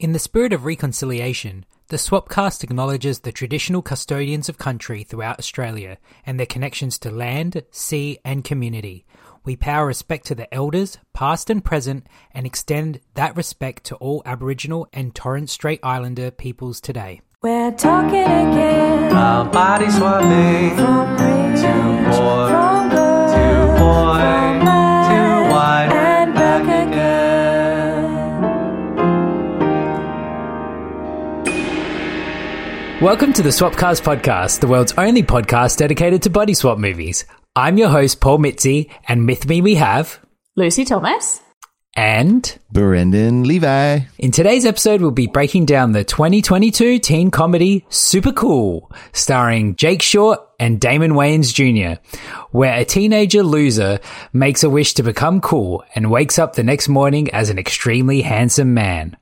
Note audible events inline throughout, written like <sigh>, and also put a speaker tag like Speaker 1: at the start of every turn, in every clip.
Speaker 1: In the spirit of reconciliation, the Swapcast acknowledges the traditional custodians of country throughout Australia and their connections to land, sea, and community. We pay our respect to the elders, past and present, and extend that respect to all Aboriginal and Torres Strait Islander peoples today.
Speaker 2: We're talking again.
Speaker 3: About body swapping.
Speaker 2: From rich,
Speaker 3: Too poor.
Speaker 2: from good,
Speaker 3: Too boy.
Speaker 1: Welcome to the Swapcast podcast, the world's only podcast dedicated to body swap movies. I'm your host, Paul Mitzi, and with me we have.
Speaker 4: Lucy Thomas.
Speaker 1: And
Speaker 5: Brendan Levi.
Speaker 1: in today's episode, we'll be breaking down the 2022 teen comedy Supercool, starring Jake Short and Damon Wayans Jr., where a teenager loser makes a wish to become cool and wakes up the next morning as an extremely handsome man.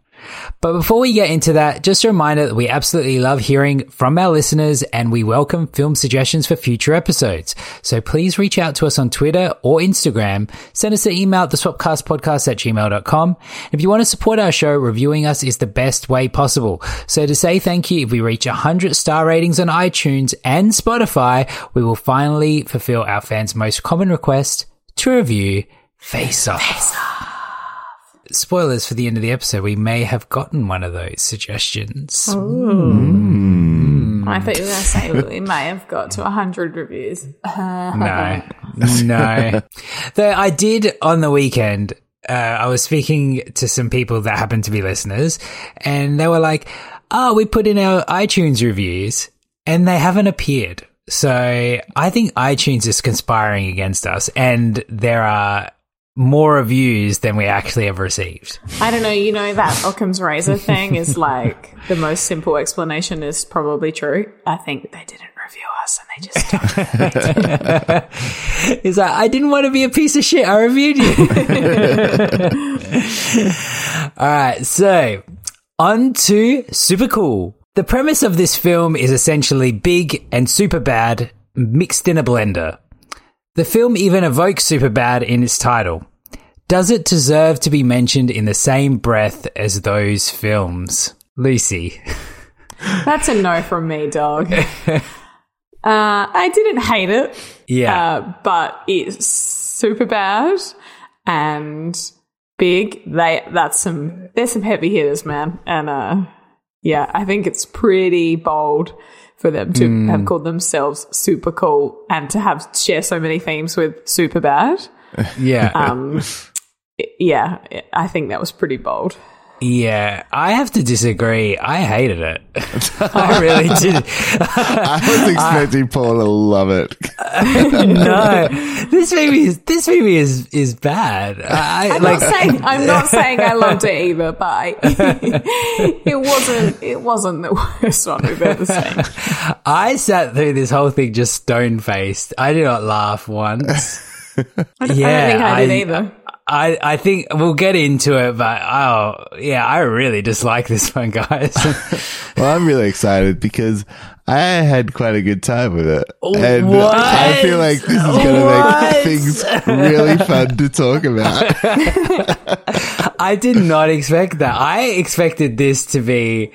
Speaker 1: But before we get into that, just a reminder that we absolutely love hearing from our listeners and we welcome film suggestions for future episodes. So please reach out to us on Twitter or Instagram. Send us an email at theswapcastpodcast at gmail.com. If you want to support our show, reviewing us is the best way possible. So to say thank you, if we reach 100 star ratings on iTunes and Spotify, we will finally fulfill our fans' most common request to review Face Off spoilers for the end of the episode, we may have gotten one of those suggestions.
Speaker 4: I thought you were going to say we may have got to 100 reviews.
Speaker 1: No, no. Though I did on the weekend. Uh, I was speaking to some people that happen to be listeners, and they were like, "Oh, we put in our iTunes reviews, and they haven't appeared." So I think iTunes is conspiring against us, and there are more reviews than we actually have received.
Speaker 4: I don't know, you know, that Occam's razor thing is like the most simple explanation is probably true. I think they didn't review us and they just don't. <laughs>
Speaker 1: He's like, I didn't want to be a piece of shit. I reviewed you. <laughs> All right. So on to Supercool. The premise of this film is essentially big and Superbad mixed in a blender. The film even evokes Superbad in its title. Does it deserve to be mentioned in the same breath as those films? Lucy. <laughs>
Speaker 4: That's a no from me, dog. Uh, I didn't hate it.
Speaker 1: Yeah.
Speaker 4: Uh, but it's Superbad and big. They that's some there's some heavy hitters, man. And uh yeah, I think it's pretty bold for them to
Speaker 1: Hmm.
Speaker 4: have called themselves Supercool and to have share so many themes with Superbad. <laughs>
Speaker 1: Yeah.
Speaker 4: Um yeah, I think that was pretty bold.
Speaker 1: Yeah, I have to disagree. I hated it. <laughs> I really did. <laughs>
Speaker 5: I was <laughs> expecting Paul to love it.
Speaker 1: no, this movie is this movie is is bad. I,
Speaker 4: I'm
Speaker 1: like
Speaker 4: not saying I'm not saying I loved it either, but I, it wasn't it wasn't the worst one we've ever seen.
Speaker 1: I sat through this whole thing just stone faced. I did not laugh once.
Speaker 4: I don't
Speaker 1: Yeah,
Speaker 4: think I did
Speaker 1: I-
Speaker 4: either.
Speaker 1: I, I think we'll get into it, but oh yeah, I really dislike this one, guys. <laughs>
Speaker 5: Well, I'm really excited because I had quite a good time with it. And
Speaker 1: What?
Speaker 5: I feel like this is going to make things really fun to talk about. <laughs>
Speaker 1: I did not expect that. I expected this to be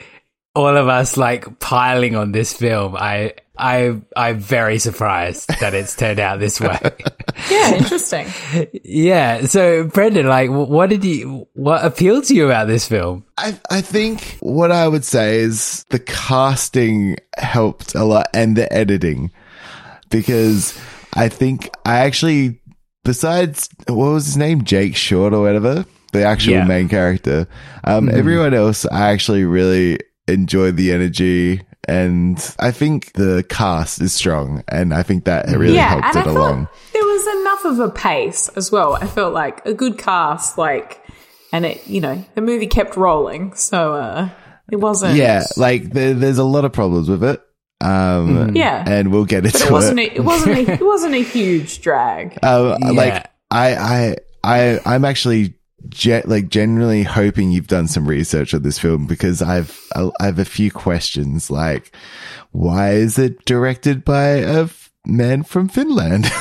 Speaker 1: all of us like piling on this film. I I I'm very surprised that it's turned out this way. <laughs>
Speaker 4: Yeah, interesting. <laughs>
Speaker 1: yeah. So Brendan, like, what did you what appealed to you about this film?
Speaker 5: I, I think what I would say is the casting helped a lot and the editing because I think I actually, besides, what was his name? Jake Short or whatever, the actual
Speaker 1: Yeah.
Speaker 5: main character. Um, everyone else, I actually really enjoyed the energy and I think the cast is strong and I think that really
Speaker 4: yeah,
Speaker 5: helped
Speaker 4: and I
Speaker 5: it
Speaker 4: thought
Speaker 5: along.
Speaker 4: there was enough of a pace as well. I felt like a good cast, like and it you know the movie kept rolling, so uh, it wasn't.
Speaker 5: Yeah, like there, there's a lot of problems with it. Um,
Speaker 4: Yeah.
Speaker 5: and we'll get into
Speaker 4: but it wasn't. A, it wasn't. A, it <laughs> wasn't a huge drag.
Speaker 5: Uh,
Speaker 1: Yeah.
Speaker 5: Like I, I, I, I'm actually ge- like generally hoping you've done some research on this film because I've, I have a few questions. Like, why is it directed by a f- man from Finland? <laughs>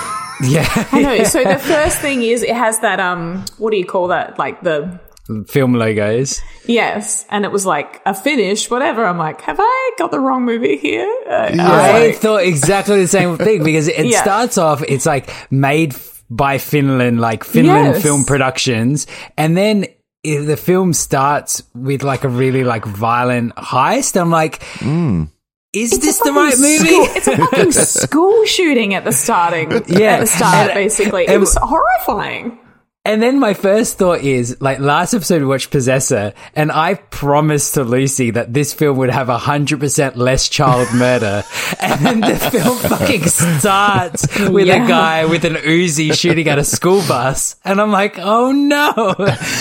Speaker 1: Yeah.
Speaker 4: I know. So the <laughs> first thing is it has that um. What do you call that? Like the
Speaker 1: Film logos.
Speaker 4: yes, and it was like a finish, whatever. I'm like, have I got the wrong movie here? Uh, I was
Speaker 1: I
Speaker 4: like-
Speaker 1: thought exactly the same thing because it <laughs>
Speaker 4: Yeah.
Speaker 1: starts off, it's like made f- by Finland, like Finland
Speaker 4: Yes.
Speaker 1: Film Productions. And then the film starts with like a really like violent heist. I'm like, hmm. is this the right movie?
Speaker 4: School, <laughs> it's a fucking <laughs> school shooting at the starting.
Speaker 1: Yeah.
Speaker 4: at the start,
Speaker 1: And-
Speaker 4: basically.
Speaker 1: and-
Speaker 4: it was horrifying.
Speaker 1: And then my first thought is like last episode we watched Possessor and I promised to Lucy that this film would have 100% less child <laughs> murder. and then the film fucking starts with
Speaker 4: Yeah.
Speaker 1: a guy with an Uzi shooting at a school bus. And I'm like, oh no.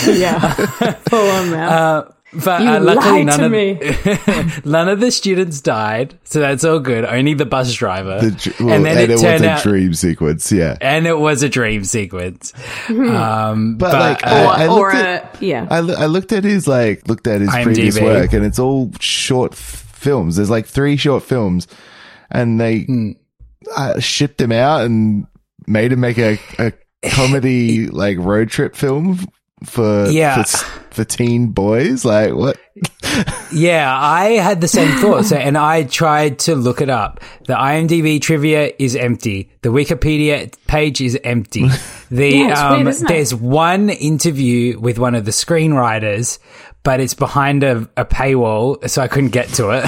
Speaker 4: Yeah, <laughs> full on man.
Speaker 1: Uh, but
Speaker 4: You
Speaker 1: uh, luckily
Speaker 4: lied
Speaker 1: none
Speaker 4: to
Speaker 1: of,
Speaker 4: me. <laughs>
Speaker 1: none of the students died. So that's all good. Only the bus driver.
Speaker 5: The dr- well,
Speaker 1: and then it,
Speaker 5: was
Speaker 1: turned
Speaker 5: a
Speaker 1: out,
Speaker 5: dream sequence. Yeah.
Speaker 1: and it was a dream sequence. Um,
Speaker 5: But,
Speaker 1: but,
Speaker 5: like,
Speaker 1: uh,
Speaker 5: I-
Speaker 4: or
Speaker 5: looked
Speaker 4: or
Speaker 5: at-
Speaker 4: a yeah.
Speaker 5: I, I looked at his like looked at his
Speaker 1: IMDb.
Speaker 5: previous work and it's all short f- films. There's like three short films, and they
Speaker 1: Hmm.
Speaker 5: uh, shipped him out and made him make a, a comedy <laughs> like road trip film for
Speaker 1: Yeah.
Speaker 5: for, s- for teen boys. Like what? <laughs>
Speaker 1: Yeah, I had the same thought. So, <laughs> and I tried to look it up. The IMDb trivia is empty. The Wikipedia page is empty. <laughs> The
Speaker 4: Yeah, it's
Speaker 1: um,
Speaker 4: weird, isn't it?
Speaker 1: there's one interview with one of the screenwriters, but it's behind a, a paywall, so I couldn't get to it.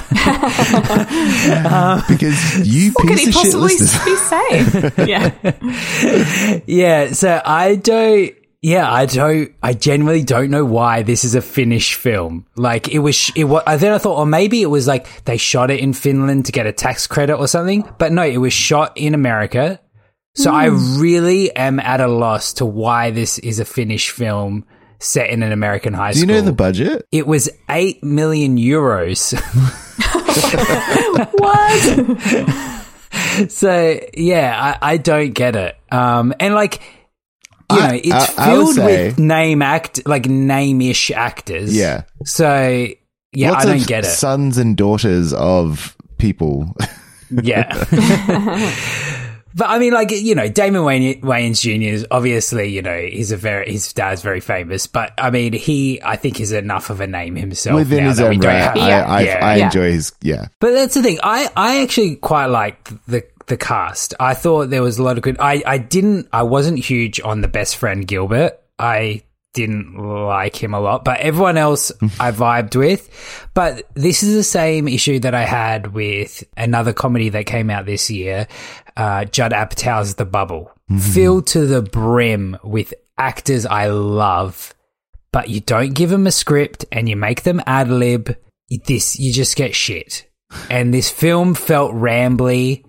Speaker 5: Because you
Speaker 4: What could
Speaker 5: piece
Speaker 4: he
Speaker 5: of shit
Speaker 4: possibly
Speaker 5: listeners.
Speaker 4: be saying? yeah,
Speaker 1: yeah, so I don't. Yeah, I don't. I genuinely don't know why this is a Finnish film. Like it was. It was. Then I thought, or maybe it was like they shot it in Finland to get a tax credit or something. But no, it was shot in America. So I really am at a loss to why this is a Finnish film set in an American high
Speaker 5: Do you
Speaker 1: school.
Speaker 5: know the budget?
Speaker 1: It was eight million euros. <laughs>
Speaker 4: what? <laughs>
Speaker 1: so yeah, I, I don't get it. Um, and like. You
Speaker 5: I-
Speaker 1: know, it's
Speaker 5: I- I would
Speaker 1: filled
Speaker 5: say-
Speaker 1: with name act, like name-ish actors.
Speaker 5: Yeah.
Speaker 1: So yeah,
Speaker 5: Lots
Speaker 1: I don't
Speaker 5: of
Speaker 1: get it.
Speaker 5: Sons and daughters of people.
Speaker 1: Yeah. <laughs> but I mean, like you know, Damon Wayne, Wayans Jr. is obviously you know he's a very his dad's very famous, but I mean he I think is enough of a name himself
Speaker 5: Within
Speaker 1: now
Speaker 5: his
Speaker 1: that we
Speaker 5: own
Speaker 1: don't
Speaker 5: right,
Speaker 1: have-
Speaker 5: I,
Speaker 4: Yeah.
Speaker 5: I,
Speaker 1: Yeah.
Speaker 5: I
Speaker 4: Yeah.
Speaker 5: enjoy his. Yeah,
Speaker 1: But that's the thing. I, I actually quite like the the cast. I thought there was a lot of good. I, I didn't. I wasn't huge on the best friend Gilbert. I didn't like him a lot, but everyone else <laughs> I vibed with. But this is the same issue that I had with another comedy that came out this year, uh, Judd Apatow's The Bubble, filled to the brim with actors I love but you don't give them a script and you make them ad lib. This you just get shit. And this film felt rambly.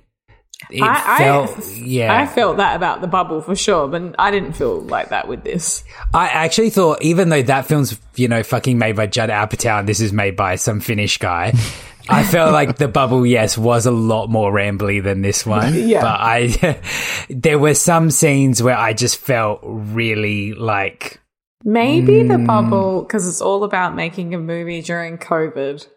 Speaker 4: I,
Speaker 1: felt
Speaker 4: I,
Speaker 1: yeah.
Speaker 4: I felt that about the bubble for sure, but I didn't feel like that with this.
Speaker 1: I actually thought, even though that film's you know fucking made by Judd Apatow and this is made by some Finnish guy, I <laughs> felt like the bubble, yes, was a lot more rambly than this one. <laughs>
Speaker 4: Yeah.
Speaker 1: But I, <laughs> there were some scenes where I just felt really like
Speaker 4: Maybe the
Speaker 1: Hmm.
Speaker 4: bubble, because it's all about making a movie during COVID.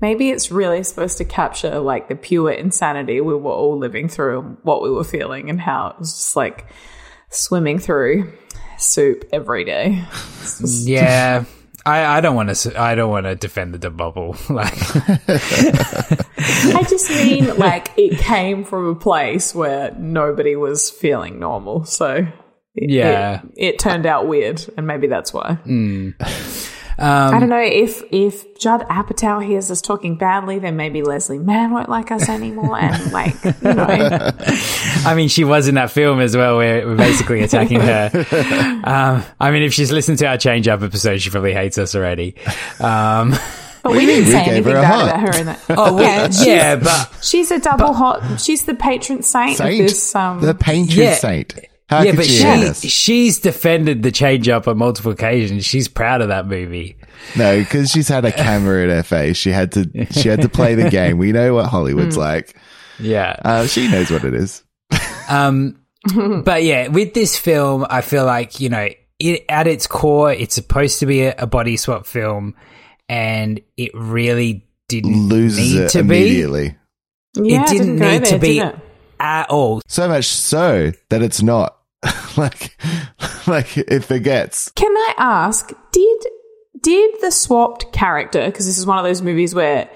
Speaker 4: Maybe it's really supposed to capture like the pure insanity we were all living through, and what we were feeling, and how it was just like swimming through soup every day. <laughs>
Speaker 1: Yeah. I, I don't want to. I don't want to defend the bubble. <laughs> Like,
Speaker 4: I just mean like it came from a place where nobody was feeling normal. So it,
Speaker 1: Yeah.
Speaker 4: it, it turned out weird, and maybe that's why. Hmm. <laughs>
Speaker 1: um,
Speaker 4: I don't know if if Judd Apatow hears us talking badly, then maybe Leslie Mann won't like us anymore, and like you know, <laughs>
Speaker 1: I mean, she was in that film as well, where we're basically attacking her. <laughs> Um, I mean, if she's listened to our change up episode, she probably hates us already. Um,
Speaker 4: but we didn't say anything
Speaker 5: her
Speaker 4: bad
Speaker 5: heart.
Speaker 4: about her in that.
Speaker 1: oh, well,
Speaker 4: Yeah, she's-
Speaker 1: yeah, but
Speaker 4: She's a double hot. She's the patron saint,
Speaker 5: saint,
Speaker 4: of this. Um,
Speaker 5: the patron
Speaker 1: Yeah.
Speaker 5: saint. How
Speaker 1: yeah,
Speaker 5: could
Speaker 1: but
Speaker 5: she
Speaker 1: she, she's defended the change up on multiple occasions. She's proud of that movie.
Speaker 5: No, because she's had a <laughs> camera in her face. She had to. She had to play the game. We know what Hollywood's like.
Speaker 1: Yeah.
Speaker 5: Uh, she knows what it is. <laughs>
Speaker 1: Um, but yeah, with this film, I feel like you know, it, at its core, it's supposed to be a, a body swap film, and it really didn't
Speaker 5: Loses
Speaker 1: need
Speaker 5: it
Speaker 1: to be
Speaker 5: immediately.
Speaker 4: Yeah,
Speaker 1: it didn't
Speaker 4: go
Speaker 1: need to be at all.
Speaker 5: So much so that it's not <laughs> like like it forgets.
Speaker 4: Can I ask, did did the swapped character because this is one of those movies where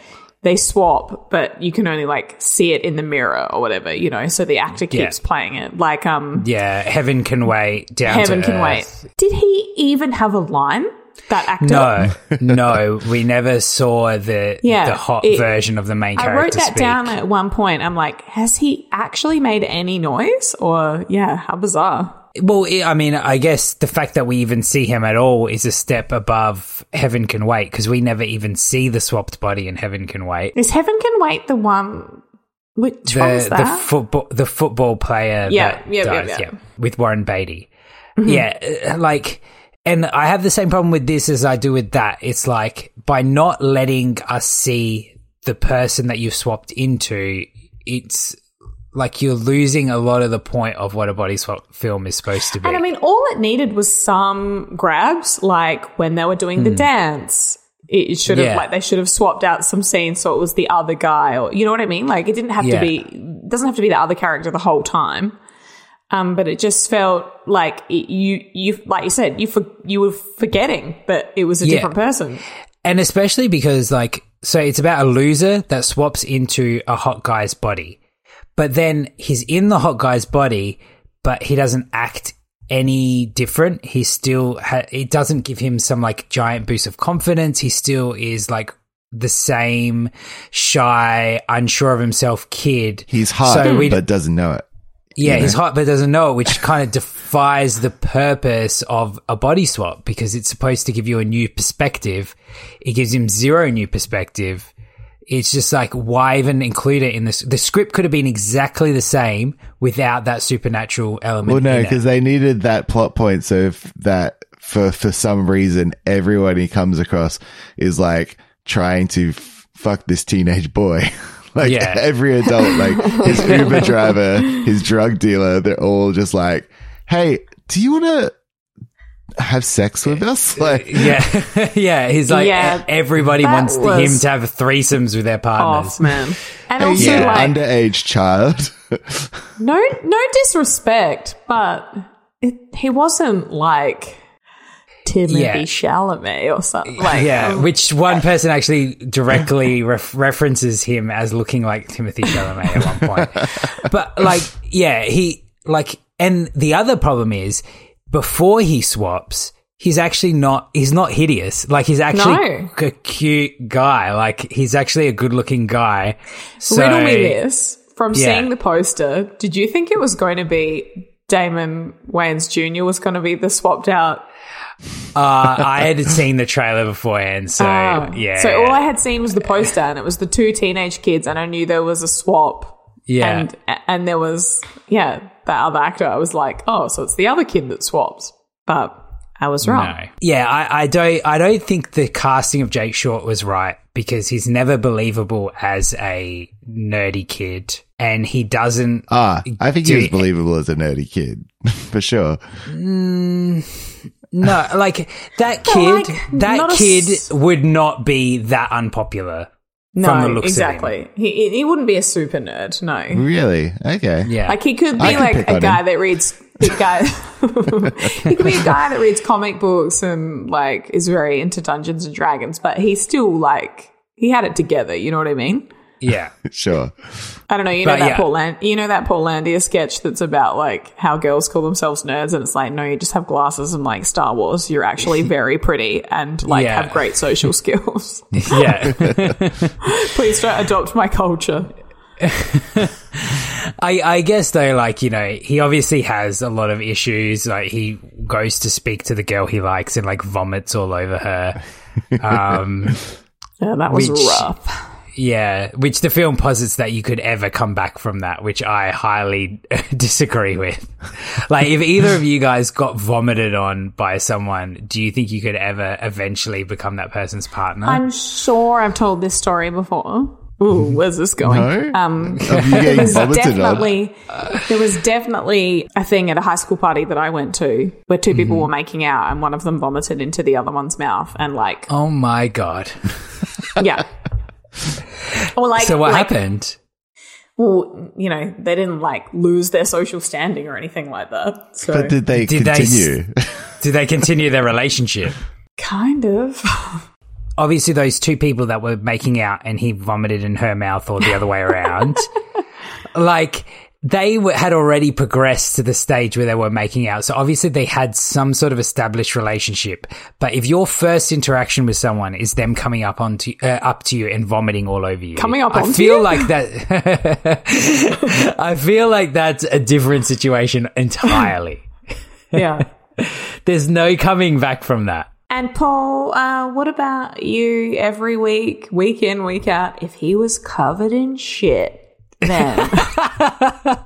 Speaker 4: they swap, but you can only like see it in the mirror or whatever, you know, so the actor
Speaker 1: Yeah.
Speaker 4: keeps playing it. Like um
Speaker 1: Yeah, heaven can wait. Down
Speaker 4: Heaven
Speaker 1: to
Speaker 4: Can
Speaker 1: Earth.
Speaker 4: Wait. Did he even have a line? That actor?
Speaker 1: No, <laughs> no, we never saw the
Speaker 4: Yeah,
Speaker 1: the hot
Speaker 4: it-
Speaker 1: version of the main
Speaker 4: I
Speaker 1: character.
Speaker 4: I wrote that
Speaker 1: speak.
Speaker 4: down at one point. I'm like, has he actually made any noise? Or yeah, how bizarre.
Speaker 1: Well, I mean, I guess the fact that we even see him at all is a step above Heaven Can Wait because we never even see the swapped body in Heaven Can Wait.
Speaker 4: Is Heaven Can Wait the one? Which
Speaker 1: The
Speaker 4: that?
Speaker 1: the football the football player
Speaker 4: Yeah,
Speaker 1: that
Speaker 4: yeah, yeah,
Speaker 1: dies,
Speaker 4: yeah. Mm-hmm.
Speaker 1: with Warren Beatty. Yeah, uh, like, and I have the same problem with this as I do with that. It's like by not letting us see the person that you've swapped into, it's like you're losing a lot of the point of what a body swap film is supposed to be.
Speaker 4: And I mean, all it needed was some grabs, like when they were doing the dance. It should have
Speaker 1: Hmm. Yeah.
Speaker 4: like they should have swapped out some scenes so it was the other guy, or you know what I mean. Like it didn't have
Speaker 1: Yeah.
Speaker 4: to be doesn't have to be the other character the whole time. Um, but it just felt like it, you you like you said you for, you were forgetting that it was a
Speaker 1: Yeah.
Speaker 4: different person.
Speaker 1: And especially because, like, so it's about a loser that swaps into a hot guy's body. But then he's in the hot guy's body, but he doesn't act any different. He still, ha- it doesn't give him some like giant boost of confidence. He still is like the same shy, unsure of himself kid.
Speaker 5: He's hot,
Speaker 1: So we-
Speaker 5: but doesn't know it.
Speaker 1: Yeah,
Speaker 5: you
Speaker 1: he's hot but doesn't know it, which <laughs> kind of defies the purpose of a body swap because it's supposed to give you a new perspective. It gives him zero new perspective. It's just like, why even include it in this? The script could have been exactly the same without that supernatural element.
Speaker 5: Well, no, because they needed that plot point. So if that for for some reason everyone he comes across is like trying to f- fuck this teenage boy. <laughs> like
Speaker 1: Yeah.
Speaker 5: every adult, like his <laughs> Uber driver, his drug dealer, they're all just like, "Hey, do you want to have sex with us?" <laughs> Like,
Speaker 1: yeah, <laughs> yeah, he's like,
Speaker 4: Yeah,
Speaker 1: everybody wants
Speaker 4: was
Speaker 1: him to have threesomes with their partners.
Speaker 4: Off man, and
Speaker 5: hey,
Speaker 4: also
Speaker 5: yeah,
Speaker 4: like
Speaker 5: underage child. <laughs>
Speaker 4: no no disrespect, but it, he wasn't like Timothy
Speaker 1: Yeah.
Speaker 4: Chalamet or something. Like
Speaker 1: yeah,
Speaker 4: um,
Speaker 1: which one person actually directly ref- references him as looking like Timothée Chalamet at one point. but like, yeah, he like, and the other problem is before he swaps, he's actually not. He's not hideous. Like he's actually
Speaker 4: No.
Speaker 1: a cute guy. Like he's actually a good-looking guy. So,
Speaker 4: riddle me this from
Speaker 1: Yeah.
Speaker 4: seeing the poster. Did you think it was going to be Damon Wayans Jr. was going to be the swapped out?
Speaker 1: Uh, I had <laughs> seen the trailer beforehand, so
Speaker 4: Oh.
Speaker 1: yeah.
Speaker 4: So all I had seen was the poster, and it was the two teenage kids, and I knew there was a swap.
Speaker 1: Yeah.
Speaker 4: And and there was yeah that other actor. I was like, oh, so it's the other kid that swaps, but I was wrong.
Speaker 1: No. Yeah, I, I don't. I don't think the casting of Jake Short was right because he's never believable as a nerdy kid, and he doesn't.
Speaker 5: ah, I think he was believable as a nerdy kid <laughs> for sure.
Speaker 1: No, like that
Speaker 4: But,
Speaker 1: kid.
Speaker 4: like,
Speaker 1: that kid
Speaker 4: s-
Speaker 1: would not be that unpopular.
Speaker 4: No,
Speaker 1: from the looks of him.
Speaker 4: exactly. He he wouldn't be a super nerd. No,
Speaker 5: Really? Okay.
Speaker 1: Yeah,
Speaker 4: Like he could be
Speaker 5: could
Speaker 4: like a guy
Speaker 5: him.
Speaker 4: that reads guy. <laughs> he could be a guy that reads comic books and like is very into Dungeons and Dragons, but he's still like he had it together. You know what I mean?
Speaker 1: Yeah. <laughs>
Speaker 5: Sure.
Speaker 4: I don't know. You know
Speaker 1: But,
Speaker 4: that
Speaker 1: yeah.
Speaker 4: Portland- you know that Portlandia sketch that's about like how girls call themselves nerds, and it's like no, you just have glasses and like Star Wars. You're actually very <laughs> pretty and like
Speaker 1: Yeah.
Speaker 4: have great social <laughs> skills.
Speaker 1: Yeah,
Speaker 4: Please don't adopt my culture.
Speaker 1: I, I guess though, like you know, he obviously has a lot of issues. Like he goes to speak to the girl he likes and like vomits all over her. Um,
Speaker 4: Yeah, that was
Speaker 1: Which-
Speaker 4: rough.
Speaker 1: Yeah, which the film posits that you could ever come back from that, which I highly <laughs> disagree with. like, if either of you guys got vomited on by someone, do you think you could ever eventually become that person's partner?
Speaker 4: I'm sure I've told this story before. Ooh, where's this going?
Speaker 5: No?
Speaker 4: Um, <laughs> there was
Speaker 5: vomited on?
Speaker 4: definitely there was definitely a thing at a high school party that I went to where 2 people
Speaker 5: Mm-hmm.
Speaker 4: were making out and one of them vomited into the other one's mouth and like
Speaker 1: oh my god!
Speaker 4: yeah. <laughs> <laughs> Or like
Speaker 1: so what
Speaker 4: like,
Speaker 1: happened?
Speaker 4: Well, you know, they didn't like lose their social standing or anything like that. So
Speaker 5: But did they
Speaker 1: Did they
Speaker 5: continue? <laughs>
Speaker 1: Did they continue their relationship?
Speaker 4: kind of.
Speaker 1: Obviously, those two people that were making out and he vomited in her mouth or the other way around, <laughs> like they w- had already progressed to the stage where they were making out. So obviously they had some sort of established relationship. But if your first interaction with someone is them coming up onto uh, up to you and vomiting all over you,
Speaker 4: Coming up
Speaker 1: I feel
Speaker 4: you?
Speaker 1: like that. <laughs> I feel like that's a different situation entirely.
Speaker 4: yeah. <laughs>
Speaker 1: There's no coming back from that.
Speaker 4: And Paul, uh, what about you every week, week in, week out? If he was covered in shit, then <laughs>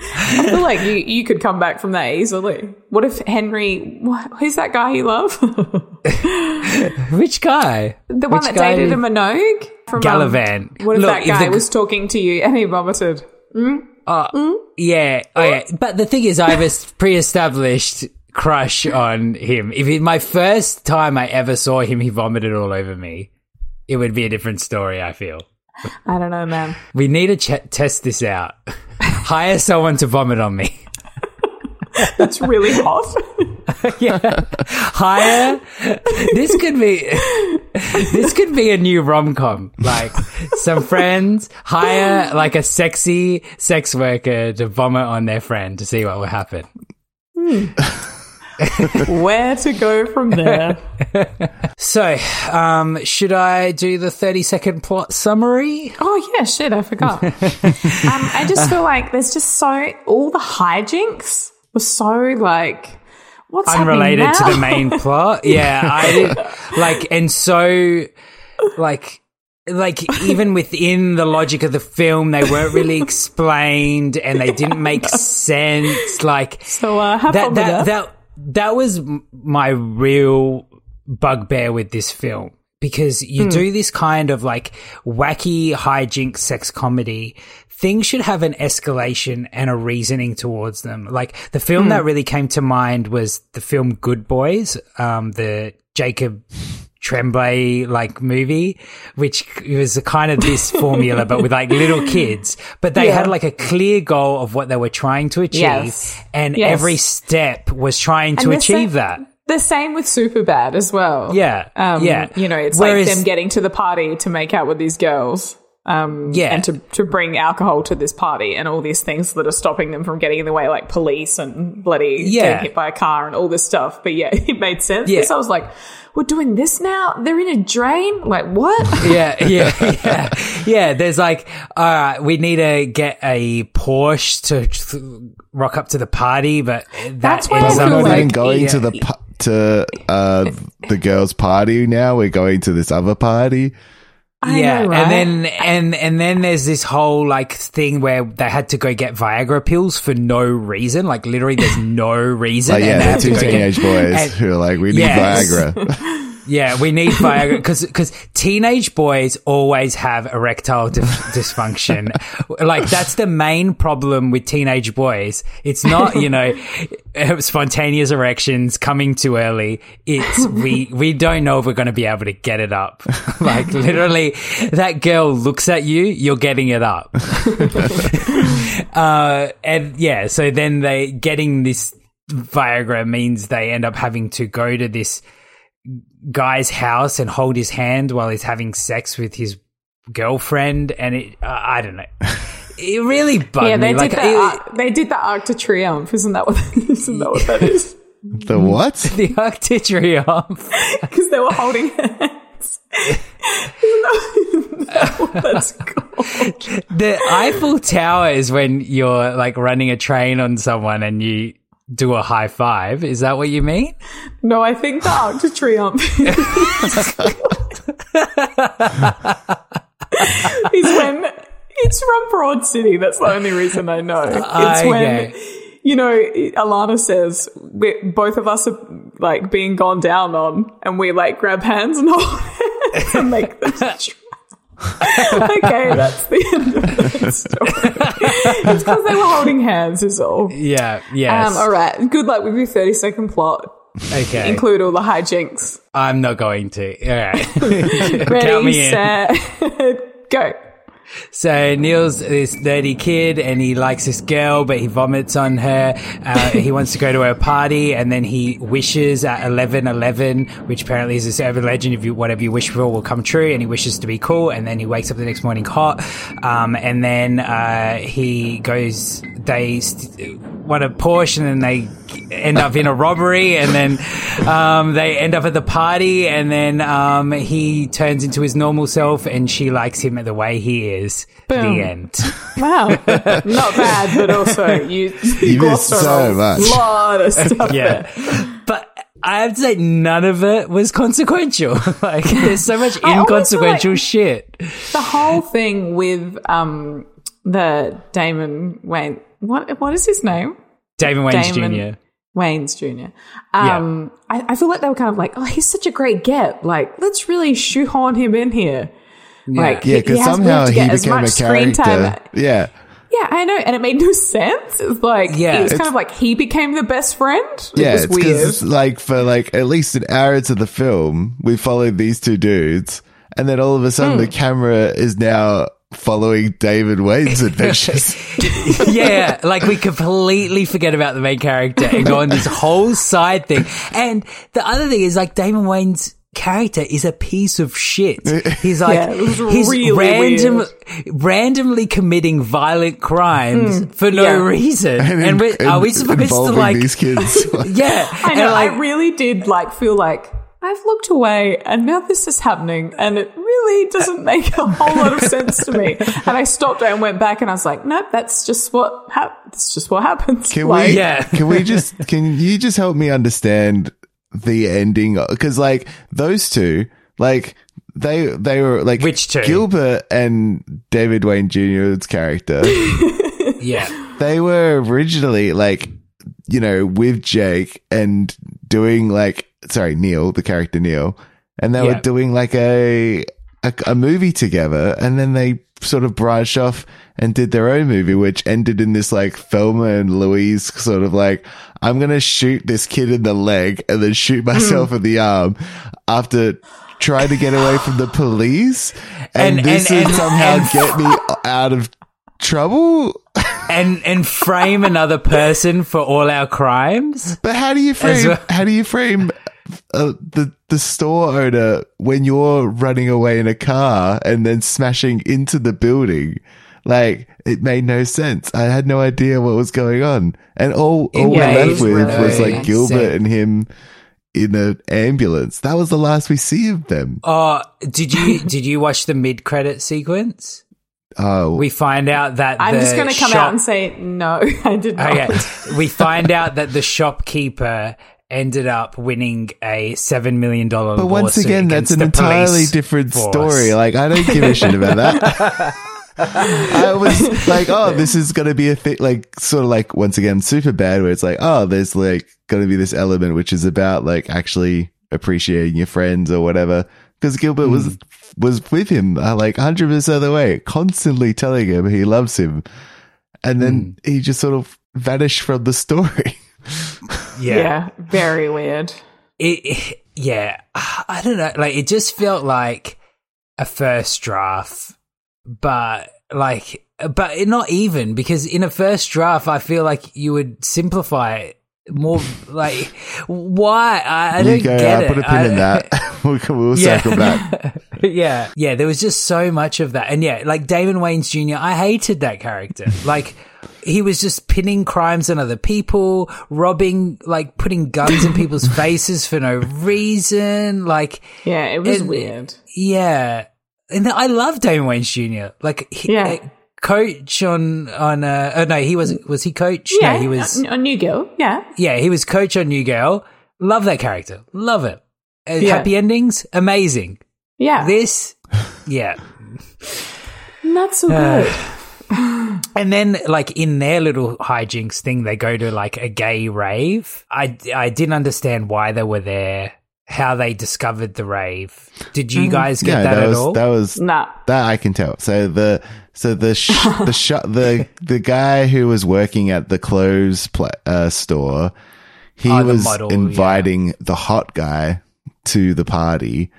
Speaker 4: I feel like you, you could come back from that easily. What if Henry, wh- who's that guy you love? <laughs>
Speaker 1: Which guy?
Speaker 4: the one
Speaker 1: Which
Speaker 4: that dated a Minogue? From, um, what if
Speaker 1: Look,
Speaker 4: that
Speaker 1: if
Speaker 4: guy
Speaker 1: the-
Speaker 4: was talking to you and he vomited? Hmm? Uh, hmm?
Speaker 1: Yeah, oh yeah. But the thing is, I have a s- pre-established crush on him. If it, my first time I ever saw him, he vomited all over me. It would be a different story. I feel
Speaker 4: I don't know, man.
Speaker 1: we need to ch- test this out. <laughs> Hire someone to vomit on me. <laughs>
Speaker 4: That's really hot. <laughs>
Speaker 1: yeah, hire. This could be. This could be a new rom com. Like some friends hire like a sexy sex worker to vomit on their friend to see what will happen. Hmm. <laughs>
Speaker 4: Where to go from there? <laughs>
Speaker 1: So, um, should I do the 30 second plot summary?
Speaker 4: Oh yeah, shit, I forgot. <laughs> um, I just feel like there's just so all the hijinks were so like what's
Speaker 1: Unrelated to the main plot. Yeah, I like, and so, like, like even within the logic of the film, they weren't really explained and they didn't make sense. Like,
Speaker 4: So uh,
Speaker 1: that that
Speaker 4: that.
Speaker 1: That was my real bugbear with this film because you
Speaker 4: Hmm.
Speaker 1: do this kind of like wacky hijinks sex comedy things should have an escalation and a reasoning towards them like the film
Speaker 4: Hmm.
Speaker 1: that really came to mind was the film good boys um the jacob Tremblay like movie, which was kind of this <laughs> formula, but with like little kids. But they
Speaker 4: Yeah.
Speaker 1: had like a clear goal of what they were trying to achieve,
Speaker 4: Yes.
Speaker 1: and
Speaker 4: Yes.
Speaker 1: every step was trying to achieve
Speaker 4: same-
Speaker 1: that.
Speaker 4: The same with Superbad as well.
Speaker 1: Yeah,
Speaker 4: Um,
Speaker 1: yeah.
Speaker 4: You know, it's
Speaker 1: Whereas-
Speaker 4: like them getting to the party to make out with these girls. Um,
Speaker 1: Yeah.
Speaker 4: and to, to bring alcohol to this party and all these things that are stopping them from getting in the way, like police and bloody
Speaker 1: Yeah.
Speaker 4: getting hit by a car and all this stuff. But yeah, <laughs> it made sense.
Speaker 1: Yeah.
Speaker 4: Because I was like, we're doing this now? They're in a drain? Like, what? <laughs>
Speaker 1: yeah, yeah, yeah, yeah. There's like, all right, we need to get a Porsche to th- rock up to the party, but that
Speaker 4: That's why
Speaker 1: ends
Speaker 5: We're
Speaker 1: up
Speaker 5: not
Speaker 4: like-
Speaker 5: even going
Speaker 1: yeah.
Speaker 5: to the pu- to uh the girls' party now. We're going to this other party.
Speaker 4: I
Speaker 1: yeah,
Speaker 4: know, right?
Speaker 1: and then and and then there's this whole like thing where they had to go get Viagra pills for no reason. Like literally, there's no <laughs> reason.
Speaker 5: Like, yeah,
Speaker 1: they
Speaker 5: they're two
Speaker 1: go get-
Speaker 5: teenage boys
Speaker 1: and-
Speaker 5: who are like, we need
Speaker 1: Yes.
Speaker 5: Viagra. <laughs>
Speaker 1: Yeah, we need Viagra because because teenage boys always have erectile dysfunction. like that's the main problem with teenage boys. It's not you know <laughs> spontaneous erections coming too early. It's we we don't know if we're going to be able to get it up. <laughs> like literally, that girl looks at you, you're getting it up. <laughs> uh, and yeah, so then they getting this Viagra means they end up having to go to this guy's house and hold his hand while he's having sex with his girlfriend, and it uh, I don't know. <laughs> It really bugged
Speaker 4: yeah, they
Speaker 1: me. Like
Speaker 4: did the
Speaker 1: it-
Speaker 4: Arc- they did the Arc de Triomphe. Isn't that what? <laughs> Isn't that what that is?
Speaker 5: the what? <laughs>
Speaker 1: the Arc de Triomphe.
Speaker 4: Because they were holding hands. That, isn't that what that's called?
Speaker 1: The Eiffel Tower is when you're like running a train on someone and you do a high five. Is that what you mean?
Speaker 4: No, I think the Arc de Triomphe. is when it's from Broad City. That's the only reason I know. It's when you know Ilana says we both of us are like being gone down on, and we like grab hands and hold <laughs> hands and make this. <laughs> <laughs> okay, that's the end of the story. <laughs> it's because they were holding hands, is all.
Speaker 1: Yeah, yes.
Speaker 4: Um, all right. Good luck with your 30 second plot.
Speaker 1: okay.
Speaker 4: Include all the hijinks.
Speaker 1: I'm not going to. All right. <laughs>
Speaker 4: Ready, set, go.
Speaker 1: So Neil's this nerdy kid, and he likes this girl, but he vomits on her. Uh, <laughs> he wants to go to her party, and then he wishes at eleven eleven, which apparently is this urban legend. If you whatever you wish for will come true, and he wishes to be cool, and then he wakes up the next morning hot, um, and then uh, he goes. They st- want a Porsche, and then they end up in a robbery, and then um, they end up at the party, and then um, he turns into his normal self, and she likes him the way he is.
Speaker 4: Boom.
Speaker 1: The end. <laughs>
Speaker 4: Wow. Not bad, but also you, <laughs>
Speaker 5: You
Speaker 4: glossed
Speaker 5: missed so
Speaker 4: a
Speaker 5: much.
Speaker 4: lot of stuff
Speaker 1: yeah.
Speaker 4: there.
Speaker 1: But I have to say, none of it was consequential. <laughs> like, there's so much
Speaker 4: I always feel
Speaker 1: inconsequential
Speaker 4: like-
Speaker 1: shit.
Speaker 4: The whole thing with um the Damon Wayne, what what is his name?
Speaker 1: Damon Wayans
Speaker 4: Damon-
Speaker 1: Jr.
Speaker 4: Wayne's Jr. Um, I, I feel like they were kind of like, oh, he's such a great get. Like, let's really shoehorn him in here. Like,
Speaker 5: Yeah, because somehow he became a character. Yeah.
Speaker 4: Yeah, I know, and it made no sense. It's like,
Speaker 1: Yeah.
Speaker 4: it was
Speaker 5: It's-
Speaker 4: kind of like he became the best friend. It
Speaker 5: Yeah,
Speaker 4: was
Speaker 5: it's
Speaker 4: weird.
Speaker 5: because like for like at least an hour into the film, we followed these two dudes, and then all of a sudden
Speaker 4: Hmm.
Speaker 5: the camera is now following David Wayne's adventures. <laughs>
Speaker 1: yeah, like we completely forget about the main character and go on this whole side thing. And the other thing is like Damon Wayne's character is a piece of shit. He's like
Speaker 4: Yeah,
Speaker 1: he's
Speaker 4: really
Speaker 1: random,
Speaker 4: weird.
Speaker 1: randomly committing violent crimes hmm. for no
Speaker 4: yeah.
Speaker 1: reason. And, we, are we supposed to like?
Speaker 5: these kids? <laughs>
Speaker 1: Yeah,
Speaker 4: I
Speaker 1: and,
Speaker 4: know.
Speaker 1: like,
Speaker 4: I really did like feel like I've looked away, and now this is happening, and it really doesn't make a whole lot of sense to me. <laughs> And I stopped and went back, and I was like, nope, that's just what hap- That's just what happens.
Speaker 5: Can
Speaker 4: like,
Speaker 5: we?
Speaker 1: Yeah.
Speaker 5: Can we just? Can you just help me understand the ending? Because like those two, like they they were like
Speaker 1: Which two?
Speaker 5: Gilbert and David Wayne Jr.'s character. <laughs>
Speaker 1: yeah,
Speaker 5: they were originally like you know with Jake and doing like sorry Neil the character Neil and they
Speaker 1: Yeah.
Speaker 5: were doing like a, a a movie together and then they sort of branched off and did their own movie which ended in this like Thelma and Louise sort of like I'm going to shoot this kid in the leg and then shoot hmm. myself in the arm after trying to get away from the police and,
Speaker 1: And-
Speaker 5: this
Speaker 1: and-
Speaker 5: would
Speaker 1: and-
Speaker 5: somehow
Speaker 1: and-
Speaker 5: get me out of trouble
Speaker 1: and and frame another person for all our crimes.
Speaker 5: But how do you frame?
Speaker 1: well-
Speaker 5: How do you frame uh, the the store owner when you're running away in a car and then smashing into the building? Like it made no sense. I had no idea what was going on, and all all
Speaker 1: Yeah,
Speaker 5: we're left with
Speaker 1: really
Speaker 5: was like Gilbert
Speaker 1: sad.
Speaker 5: and him in an ambulance. That was the last we see of them.
Speaker 1: Oh, did you did you watch the mid credit sequence?
Speaker 5: Oh,
Speaker 1: We find out that
Speaker 4: I'm
Speaker 1: the
Speaker 4: just going to come
Speaker 1: shop-
Speaker 4: out and say no. <laughs> I did not.
Speaker 1: Okay, we find out that the shopkeeper ended up winning a seven million dollar.
Speaker 5: but once again, that's an entirely different story. Like I don't give a shit about that. <laughs> I was like, oh, this is going to be a thing, like, sort of like, once again, Superbad, where it's like, oh, there's like going to be this element which is about like actually appreciating your friends or whatever. Because Gilbert was was with him uh, like 100% of the way, constantly telling him he loves him. And then he just sort of vanished from the story. <laughs>
Speaker 1: yeah,
Speaker 4: yeah, very weird.
Speaker 1: It, it- yeah. <sighs> I don't know. Like it just felt like a first draft, but like, but not even because in a first draft, I feel like you would simplify it more. Like, why? I, I don't
Speaker 5: you go,
Speaker 1: get
Speaker 5: I
Speaker 1: it.
Speaker 5: put a pin
Speaker 1: I-
Speaker 5: in that. <laughs> <laughs> we'll, we'll circle back. <laughs>
Speaker 1: yeah, yeah. There was just so much of that, and yeah, like Damon Wayans Jr. I hated that character. Like he was just pinning crimes on other people, robbing, like putting guns in people's faces for no reason. Like,
Speaker 4: Yeah, it was
Speaker 1: And-
Speaker 4: weird.
Speaker 1: yeah, and I love Damon Wayans Jr. Like, he,
Speaker 4: Yeah.
Speaker 1: uh, coach on on. Uh, oh no, he was was he coach?
Speaker 4: Yeah,
Speaker 1: no, he was.
Speaker 4: a, a new girl. Yeah,
Speaker 1: Yeah, he was coach on New Girl. Love that character. Love it. Uh,
Speaker 4: Yeah.
Speaker 1: Happy endings, amazing.
Speaker 4: yeah.
Speaker 1: This, yeah. <laughs>
Speaker 4: Not so good. <sighs>
Speaker 1: And then, like in their little hijinks thing, they go to like a gay rave. I I didn't understand why they were there, how they discovered the rave. Did you guys get
Speaker 5: yeah,
Speaker 1: that,
Speaker 5: that,
Speaker 1: at
Speaker 5: was
Speaker 1: all?
Speaker 5: that was
Speaker 4: nah.
Speaker 5: that I can tell. So the so the sh- the sh- <laughs> the the guy who was working at the clothes pla- uh, store, he
Speaker 1: Oh, the
Speaker 5: was
Speaker 1: model,
Speaker 5: inviting the hot guy to the party,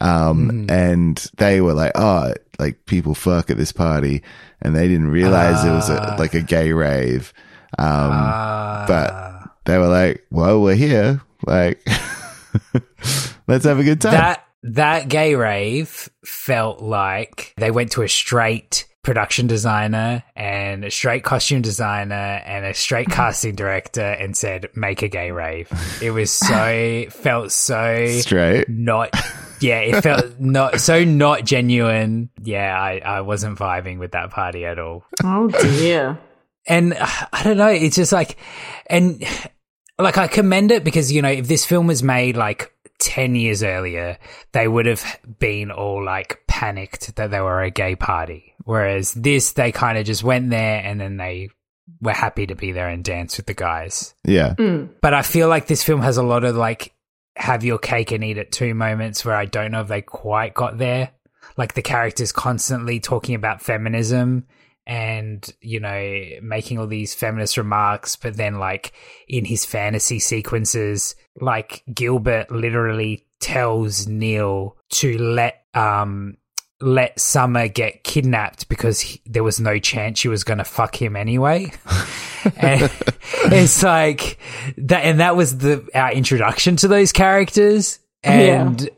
Speaker 5: um,
Speaker 1: Mm-hmm.
Speaker 5: and they were like, "Oh, like people fuck at this party," and they didn't realize it was
Speaker 1: Ah.
Speaker 5: a, like a gay rave. Um, but they were like, "Well, we're here, like." <laughs> Let's have a good time.
Speaker 1: that that gay rave felt like they went to a straight production designer and a straight costume designer and a straight <laughs> casting director and said make a gay rave it was so <laughs> felt so
Speaker 5: Straight.
Speaker 1: not yeah it felt <laughs> not so not genuine yeah i i wasn't vibing with that party at all
Speaker 4: Oh dear.
Speaker 1: and uh, I don't know, it's just like, and like I commend it because you know if this film was made like ten years earlier, they would have been all like panicked that they were a gay party. Whereas this, they kind of just went there and then they were happy to be there and dance with the guys.
Speaker 5: Yeah.
Speaker 1: But I feel like this film has a lot of like have your cake and eat it too moments where I don't know if they quite got there. Like the characters constantly talking about feminism and, you know, making all these feminist remarks, but then like in his fantasy sequences, like Gilbert literally tells Neil to let um let Summer get kidnapped because he, there was no chance she was going to fuck him anyway. <laughs> and it's like that, and that was the our introduction to those characters, and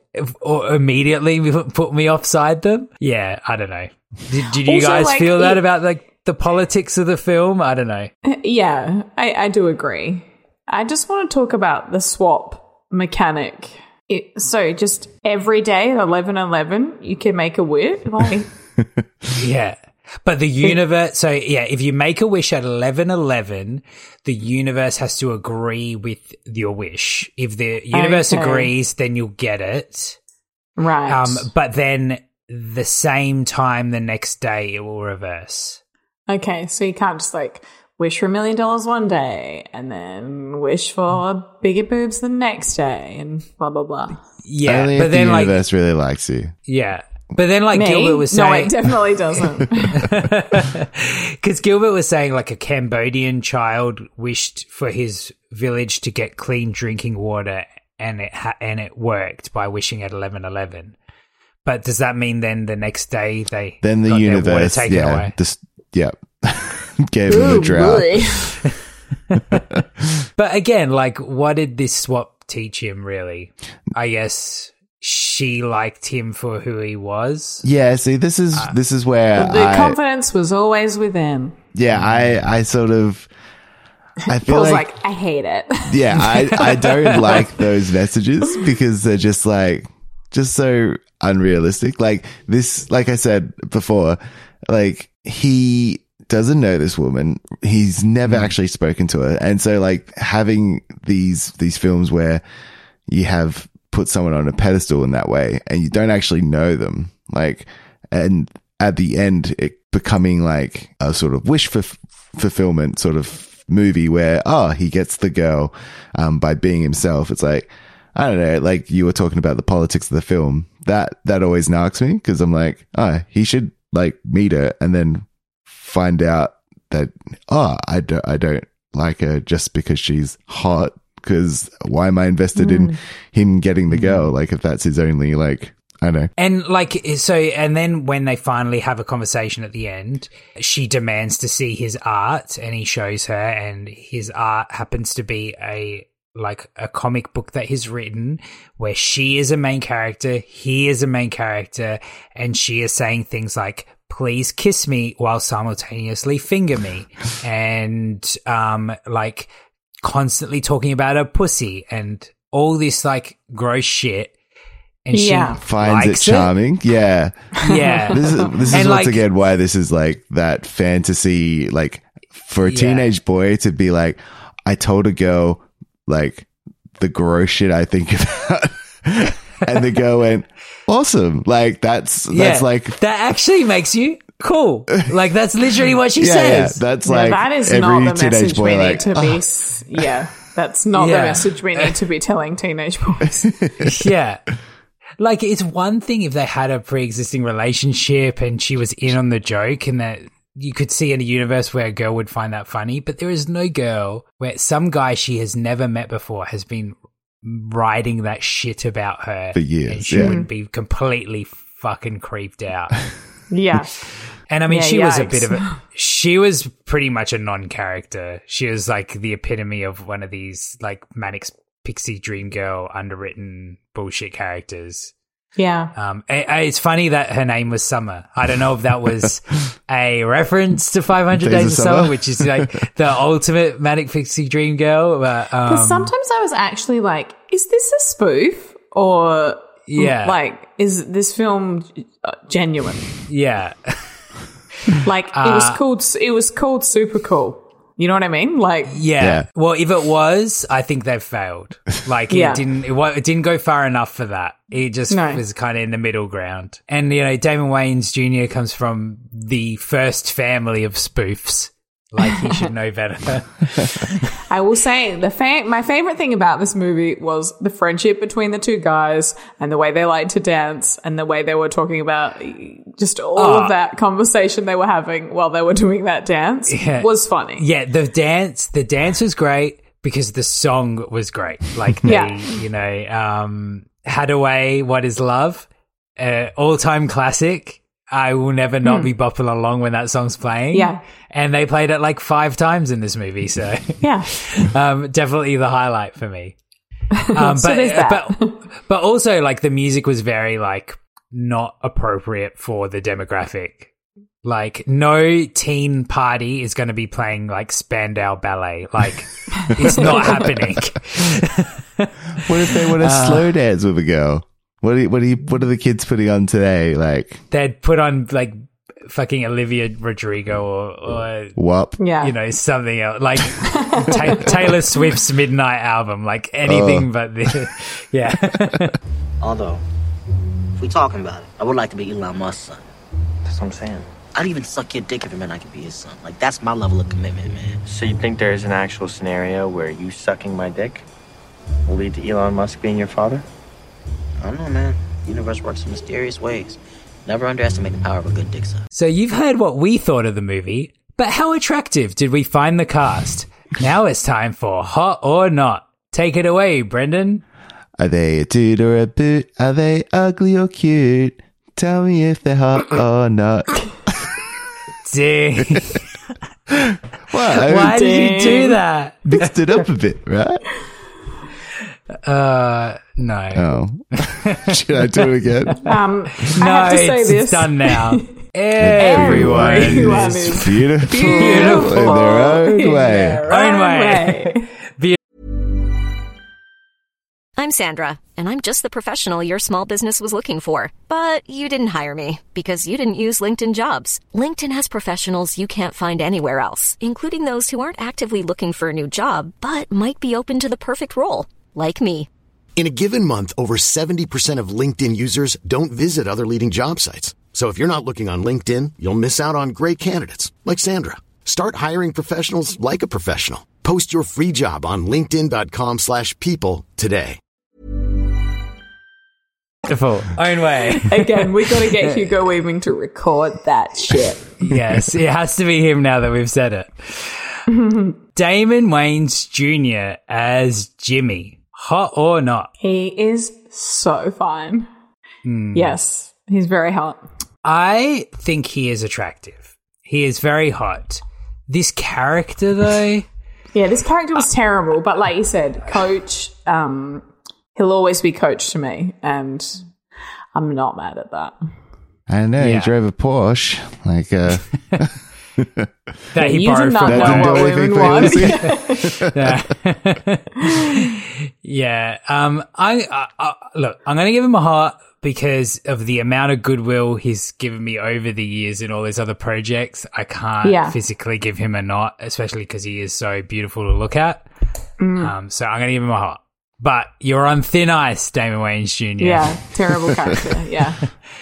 Speaker 1: or immediately put me offside them. Yeah, I don't know. Did, did you
Speaker 4: Also,
Speaker 1: guys
Speaker 4: like,
Speaker 1: feel that
Speaker 4: it-
Speaker 1: about like the politics of the film? I don't know. <laughs>
Speaker 4: Yeah, I, I do agree. I just want to talk about the swap mechanic. It, so just every day at eleven eleven, you can make a wish. Like, <laughs>
Speaker 1: Yeah. But the universe, so yeah, if you make a wish at 1111, the universe has to agree with your wish. If the universe
Speaker 4: Okay.
Speaker 1: agrees, then you'll get it.
Speaker 4: right?
Speaker 1: Um, but then the same time the next day it will reverse.
Speaker 4: okay, so you can't just like wish for a million dollars one day and then wish for bigger boobs the next day and blah blah blah.
Speaker 1: Yeah,
Speaker 5: Only
Speaker 1: but
Speaker 5: if
Speaker 1: then
Speaker 5: the
Speaker 1: like
Speaker 5: universe really likes you.
Speaker 1: yeah, but then like
Speaker 4: Me?
Speaker 1: Gilbert was saying, no,
Speaker 4: it definitely doesn't. <laughs>
Speaker 1: because Gilbert was saying like a Cambodian child wished for his village to get clean drinking water, and it ha- and it worked by wishing at eleven eleven. But does that mean then the next day they
Speaker 5: Then the
Speaker 1: got their water
Speaker 5: universe,
Speaker 1: taken
Speaker 5: yeah,
Speaker 1: away?
Speaker 5: just yeah, <laughs> <laughs> gave him a drought. <laughs>
Speaker 1: But again, like, what did this swap teach him? Really, I guess she liked him for who he was.
Speaker 5: Yeah, see, this is
Speaker 1: Uh,
Speaker 5: this is where
Speaker 4: the
Speaker 5: I,
Speaker 4: confidence was always within.
Speaker 5: yeah, I I sort of I <laughs> feel
Speaker 4: Paul's
Speaker 5: like,
Speaker 4: like, I hate it.
Speaker 5: yeah, I I don't like those messages because they're just like just so unrealistic. Like this, like I said before, like he doesn't know this woman. He's never hmm. actually spoken to her, and so like having these these films where you have put someone on a pedestal in that way and you don't actually know them like and at the end it becoming like a sort of wish for fulfillment sort of movie where oh he gets the girl um, by being himself. It's like i don't know like you were talking about the politics of the film. That that always knocks me because i'm like oh he should like meet her and then find out that oh i don't i don't like her just because she's hot because why am I invested in mm. him getting the mm. girl? Like if that's his only like I don't know.
Speaker 1: And like, so, and then when they finally have a conversation at the end, she demands to see his art and he shows her and his art happens to be a, like a comic book that he's written where she is a main character, he is a main character, and she is saying things like, please kiss me while simultaneously finger me. <laughs> and, um, like constantly talking about her pussy and all this like gross shit. And
Speaker 4: Yeah.
Speaker 1: she
Speaker 5: Finds it
Speaker 1: likes
Speaker 5: charming. Yeah.
Speaker 1: Yeah. <laughs>
Speaker 5: This is this is once
Speaker 1: like-
Speaker 5: again why this is like that fantasy like for a
Speaker 1: Yeah.
Speaker 5: teenage boy to be like, I told a girl like the gross shit I think <laughs> about and the girl went, Awesome. Like that's that's
Speaker 1: Yeah.
Speaker 5: like
Speaker 1: that actually makes you cool. Like that's literally what she <laughs>
Speaker 5: yeah, yeah,
Speaker 1: says.
Speaker 5: that's
Speaker 4: Yeah,
Speaker 5: like
Speaker 4: that is
Speaker 5: every
Speaker 4: not the message
Speaker 5: boy
Speaker 4: we
Speaker 5: like,
Speaker 4: need to be. <laughs> s yeah, that's not
Speaker 1: Yeah.
Speaker 4: the message we need to be telling teenage boys. <laughs>
Speaker 1: yeah. Like it's one thing if they had a pre-existing relationship and she was in on the joke and that you could see in a universe where a girl would find that funny, but there is no girl where some guy she has never met before has been writing that shit about her
Speaker 5: For years,
Speaker 1: and she
Speaker 5: yeah.
Speaker 1: would be completely fucking creeped out. <laughs>
Speaker 4: yeah,
Speaker 1: And I mean,
Speaker 4: Yeah,
Speaker 1: she was a bit of a. <laughs> She was pretty much a non-character. She was like the epitome of one of these like manic pixie dream girl underwritten bullshit characters.
Speaker 4: Yeah.
Speaker 1: Um, a- a- it's funny that her name was Summer. I don't know if that was <laughs> a reference to 500 Days, of Summer, which is like <laughs> the ultimate manic pixie dream girl. But um,
Speaker 4: Because sometimes I was actually like, is this a spoof or
Speaker 1: Yeah.
Speaker 4: like is this film uh, genuine?
Speaker 1: yeah,
Speaker 4: Like it was called it was called Super Cool. You know what I mean? Like
Speaker 1: Yeah.
Speaker 5: Yeah.
Speaker 1: Well, if it was, I think they've failed. Like <laughs>
Speaker 4: Yeah.
Speaker 1: it didn't. It, it didn't go far enough for that. It just
Speaker 4: No.
Speaker 1: was kind of in the middle ground. And you know, Damon Wayans Jr. comes from the first family of spoofs. Like he should know better. <laughs>
Speaker 4: I will say the fa- my favorite thing about this movie was the friendship between the two guys and the way they liked to dance and the way they were talking about just all
Speaker 1: Ah.
Speaker 4: of that conversation they were having while they were doing that dance
Speaker 1: Yeah.
Speaker 4: was funny.
Speaker 1: yeah, the dance. The dance was great because the song was great. Like they,
Speaker 4: Yeah.
Speaker 1: you know, um, Hadaway, "What Is Love," uh, all-time classic. I will never not be bopping along when that song's playing.
Speaker 4: Yeah.
Speaker 1: and they played it like five times in this movie. So.
Speaker 4: Yeah. <laughs>
Speaker 1: um, definitely the highlight for me. <laughs> Um,
Speaker 4: So
Speaker 1: but,
Speaker 4: there's that.
Speaker 1: but but also like the music was very like not appropriate for the demographic. Like no teen party is going to be playing like Spandau Ballet. Like it's not <laughs> happening.
Speaker 5: What if they want to
Speaker 1: Uh.
Speaker 5: slow dance with a girl? What do you, what do you, what are the kids putting on today? Like
Speaker 1: They'd put on like fucking Olivia Rodrigo or, or
Speaker 5: WAP?
Speaker 4: Yeah.
Speaker 1: you know something else like Ta- Taylor Swift's Midnight album. Like anything
Speaker 5: Oh.
Speaker 1: but the <laughs> yeah. <laughs>
Speaker 6: Although, if we talking about it, I would like to be Elon Musk's son.
Speaker 3: That's what I'm saying.
Speaker 6: I'd even suck your dick if it meant I could be his son. Like, that's my level of commitment, man.
Speaker 3: So you think there's an actual scenario where you sucking my dick will lead to Elon Musk being your father?
Speaker 6: I don't know, man. Universe works in mysterious ways. Never underestimate the power of a good dick suck.
Speaker 1: So you've heard what we thought of the movie, but how attractive did we find the cast? Now it's time for Hot or Not. Take it away, Brendan.
Speaker 5: Are they a dude or a boot? Are they ugly or cute? Tell me if they're hot or not.
Speaker 1: Dang.
Speaker 5: Well, I
Speaker 1: Why did you do that?
Speaker 5: mixed it up a bit, right?
Speaker 1: Uh, no.
Speaker 5: Oh, <laughs> should I do it again? <laughs>
Speaker 4: Um,
Speaker 1: no,
Speaker 4: I have to say
Speaker 1: it's,
Speaker 4: this.
Speaker 1: it's done now. <laughs> Everyone,
Speaker 4: Everyone
Speaker 1: is
Speaker 4: is
Speaker 5: Beautiful,
Speaker 1: Beautiful.
Speaker 5: in their own
Speaker 4: in
Speaker 5: way.
Speaker 4: their
Speaker 1: Own
Speaker 4: own
Speaker 1: way.
Speaker 4: way.
Speaker 7: I'm Sandra, and I'm just the professional your small business was looking for. But you didn't hire me because you didn't use LinkedIn jobs. LinkedIn has professionals you can't find anywhere else, including those who aren't actively looking for a new job but might be open to the perfect role, like me.
Speaker 8: In a given month, over 70% of LinkedIn users don't visit other leading job sites. So if you're not looking on LinkedIn, you'll miss out on great candidates like Sandra. Start hiring professionals like a professional. Post your free job on linkedin.com slash people today.
Speaker 1: Beautiful. Own way. <laughs>
Speaker 4: Again, we've got to get Hugo Weaving to record that shit.
Speaker 1: yes, it has to be him now that we've said it. <laughs> Damon Wayans Jr. as Jimmy. Hot or not?
Speaker 4: He is so fine. Yes, he's very hot.
Speaker 1: I think he is attractive. He is very hot. This character, though, <laughs>
Speaker 4: Yeah, this character was terrible, but like you said, Coach, um, he'll always be Coach to me, and I'm not mad at that.
Speaker 5: I know.
Speaker 1: Yeah.
Speaker 5: He drove a Porsche. Like, uh, <laughs> <laughs>
Speaker 1: that he
Speaker 4: you
Speaker 1: borrowed
Speaker 4: not
Speaker 1: from
Speaker 4: know
Speaker 5: That do
Speaker 4: women want. <laughs>
Speaker 5: fancy.
Speaker 1: Yeah. Um. I, I, I look. I'm going to give him a heart because of the amount of goodwill he's given me over the years in all these other projects. I can't
Speaker 4: Yeah.
Speaker 1: physically give him a not, especially because he is so beautiful to look at. Um. So I'm going to give him a heart. But you're on thin ice, Damon Wayans Jr.
Speaker 4: yeah, terrible character. Yeah,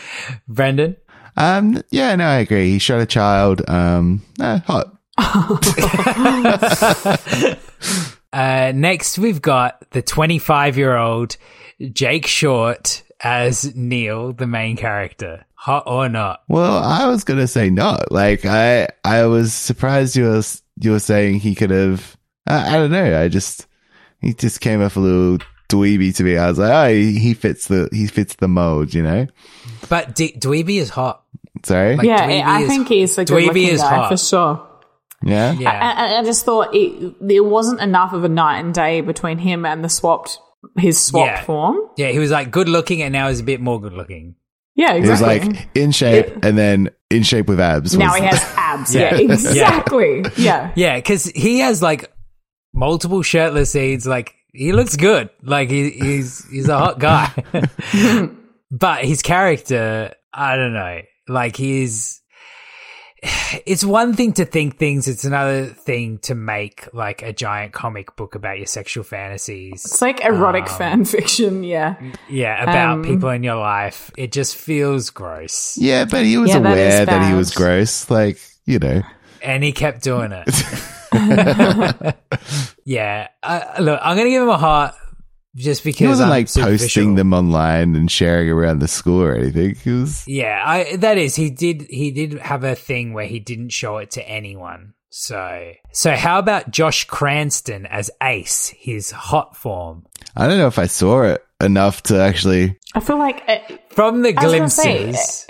Speaker 4: <laughs>
Speaker 1: Brendan.
Speaker 5: Um, yeah, no, I agree. He shot a child. Um, eh, hot. <laughs> <laughs>
Speaker 1: Uh, next, we've got the 25 year old Jake Short as Neil, the main character. Hot or not?
Speaker 5: Well, I was gonna say not. Like, I I was surprised you were you were saying he could have. I, I don't know. I just he just came off a little dweeby to me. I was like, oh, he, he fits the he fits the mold, you know.
Speaker 1: But D- Dweeby is hot.
Speaker 5: Sorry.
Speaker 1: Like,
Speaker 4: yeah,
Speaker 1: Dweeby
Speaker 4: I
Speaker 1: is-
Speaker 4: think he's a good looking
Speaker 1: is
Speaker 4: guy
Speaker 1: hot.
Speaker 4: for sure.
Speaker 5: yeah.
Speaker 1: Yeah.
Speaker 4: I, I- I just thought it, there wasn't enough of a night and day between him and the swapped his swapped
Speaker 1: Yeah.
Speaker 4: form.
Speaker 1: yeah, he was like good looking and now he's a bit more good looking.
Speaker 4: Yeah,
Speaker 5: He was
Speaker 4: exactly.
Speaker 5: like in shape and then in shape with abs.
Speaker 4: now he has abs.
Speaker 1: Yeah.
Speaker 4: yeah, exactly. <laughs> Yeah.
Speaker 1: Yeah, because he has like multiple shirtless scenes. Like he looks good. Like he, he's he's a hot guy. <laughs> <laughs> but his character, I don't know. Like he's. It's one thing to think things. It's another thing to make like a giant comic book about your sexual fantasies.
Speaker 4: It's like erotic
Speaker 1: Um,
Speaker 4: fan <laughs> fiction. Yeah.
Speaker 1: Yeah, about
Speaker 4: Um,
Speaker 1: people in your life. It just feels gross.
Speaker 5: Yeah, but he was
Speaker 4: Yeah,
Speaker 5: aware that, he was gross. Like, you know.
Speaker 1: and he kept doing it. <laughs> <laughs> yeah, uh, look, I'm gonna give him a heart just because
Speaker 5: He wasn't
Speaker 1: I'm
Speaker 5: like posting them online and sharing around the school or anything. He was
Speaker 1: Yeah, I that is he did he did have a thing where he didn't show it to anyone. So so how about Josh Cranston as Ace, his hot form
Speaker 5: I don't know if I saw it enough to actually
Speaker 4: I feel like uh,
Speaker 1: from the
Speaker 4: I was gonna say,
Speaker 1: glimpses?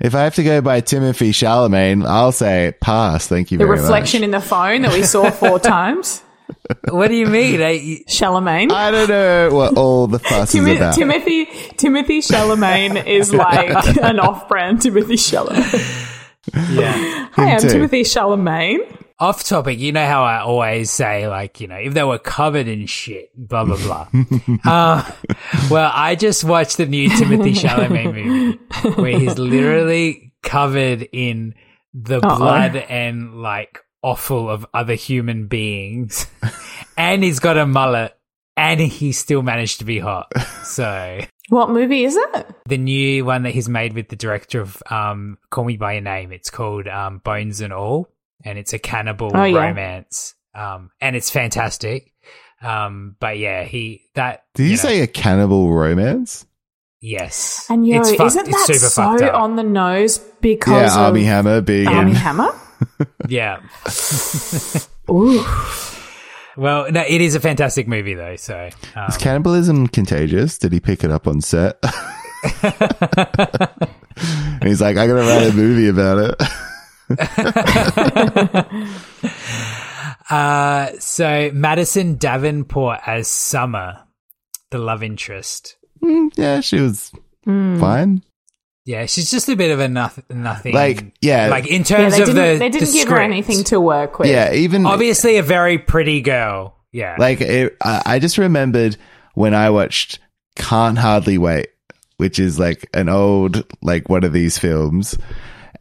Speaker 5: if I have to go by Timothy Charlemagne, I'll say pass. Thank you
Speaker 4: the
Speaker 5: very
Speaker 4: reflection
Speaker 5: much.
Speaker 4: in the phone that we saw four <laughs> times.
Speaker 1: What do you mean? I,
Speaker 4: Charlemagne.
Speaker 5: I don't know what all the fuss is about.
Speaker 4: Timothy Timothée Chalamet is like <laughs> an off-brand Timothée Chalamet.
Speaker 1: yeah.
Speaker 4: Hi, I'm
Speaker 5: too.
Speaker 4: Timothée Chalamet.
Speaker 1: Off topic, you know how I always say, like, you know, if they were covered in shit, blah, blah, blah. <laughs> uh, well, I just watched the new Timothy <laughs> Chalamet movie where he's literally covered in the
Speaker 4: Uh-oh.
Speaker 1: blood and, like, offal of other human beings. <laughs> and he's got a mullet and he still managed to be hot. <laughs> So.
Speaker 4: What movie is it?
Speaker 1: The new one that he's made with the director of um, Call Me by Your Name. It's called um, Bones and All, and it's a cannibal
Speaker 4: Oh, yeah.
Speaker 1: romance, um, and it's fantastic. Um, but yeah, he that
Speaker 5: Did you,
Speaker 1: know,
Speaker 5: say a cannibal romance?
Speaker 1: yes?
Speaker 4: And yo,
Speaker 1: It's fucked-
Speaker 4: isn't
Speaker 1: it's
Speaker 4: that
Speaker 1: super
Speaker 4: so on the nose because
Speaker 5: Yeah,
Speaker 4: of
Speaker 5: Armie Hammer being Armie.
Speaker 4: Hammer? <laughs>
Speaker 1: Yeah. <laughs>
Speaker 4: Ooh.
Speaker 1: Well, no, it is a fantastic movie though. So um,
Speaker 5: Is cannibalism contagious? Did he pick it up on set? <laughs> and he's like, I gotta write a movie about it. <laughs>
Speaker 1: uh, so Madison Davenport as Summer, the love interest.
Speaker 5: Mm, yeah, she was
Speaker 4: Hmm.
Speaker 5: fine.
Speaker 1: Yeah, she's just a bit of a noth- nothing.
Speaker 5: Like, yeah.
Speaker 1: like in
Speaker 4: Yeah,
Speaker 1: terms
Speaker 4: they
Speaker 1: of
Speaker 4: didn't,
Speaker 1: the
Speaker 4: they didn't
Speaker 1: the
Speaker 4: give her
Speaker 1: script.
Speaker 4: anything to work with.
Speaker 5: Yeah, even
Speaker 1: Obviously, a very pretty girl. Yeah,
Speaker 5: like it, I I just remembered when I watched Can't Hardly Wait, which is like an old like one of these films,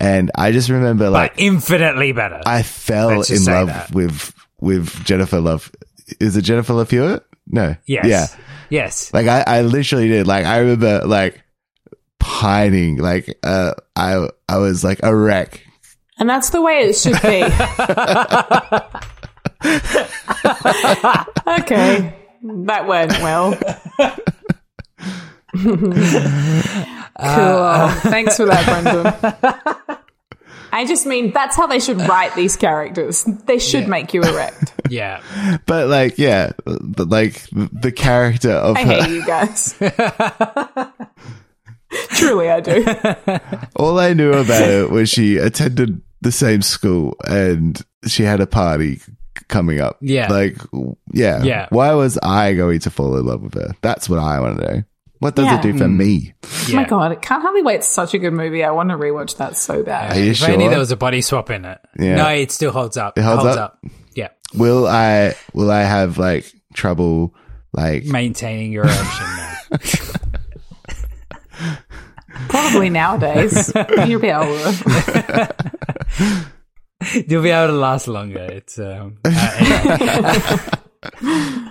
Speaker 5: and I just remember
Speaker 1: but
Speaker 5: like
Speaker 1: infinitely better.
Speaker 5: I fell
Speaker 1: Let's just
Speaker 5: in
Speaker 1: say
Speaker 5: love
Speaker 1: that.
Speaker 5: with with Jennifer Love. Is it Jennifer Love Hewitt? No.
Speaker 1: yes.
Speaker 5: Yeah.
Speaker 1: Yes.
Speaker 5: Like I, I literally did. Like I remember like pining. Like uh I I was like a wreck.
Speaker 4: And that's the way it should be. <laughs> okay. That went well. <laughs> cool. Thanks for that, Brendan. <laughs> I just mean that's how they should write these characters. They should make you erect.
Speaker 1: Yeah.
Speaker 5: But like yeah, but like the character of
Speaker 4: I
Speaker 5: her,
Speaker 4: hate you guys. Truly, I do. <laughs>
Speaker 5: all I knew about it was she attended the same school and she had a party coming up.
Speaker 1: Yeah.
Speaker 5: Like yeah.
Speaker 1: Yeah.
Speaker 5: Why was I going to fall in love with her? That's what I want to know. What does
Speaker 4: Yeah.
Speaker 5: it do for me? Mm.
Speaker 4: Oh my god, it can't hardly wait. It's such a good movie. I want to rewatch that so bad.
Speaker 5: Are you
Speaker 1: if
Speaker 5: sure?
Speaker 1: only there was a body swap in it.
Speaker 5: Yeah.
Speaker 1: No, it still holds up.
Speaker 5: It holds up?
Speaker 1: Yeah.
Speaker 5: Will I will I have like trouble like
Speaker 1: Maintaining your erection now. <laughs>
Speaker 4: Probably nowadays. <laughs> You'll be able to. <laughs>
Speaker 1: You'll be able to last longer. It's um, uh. <laughs>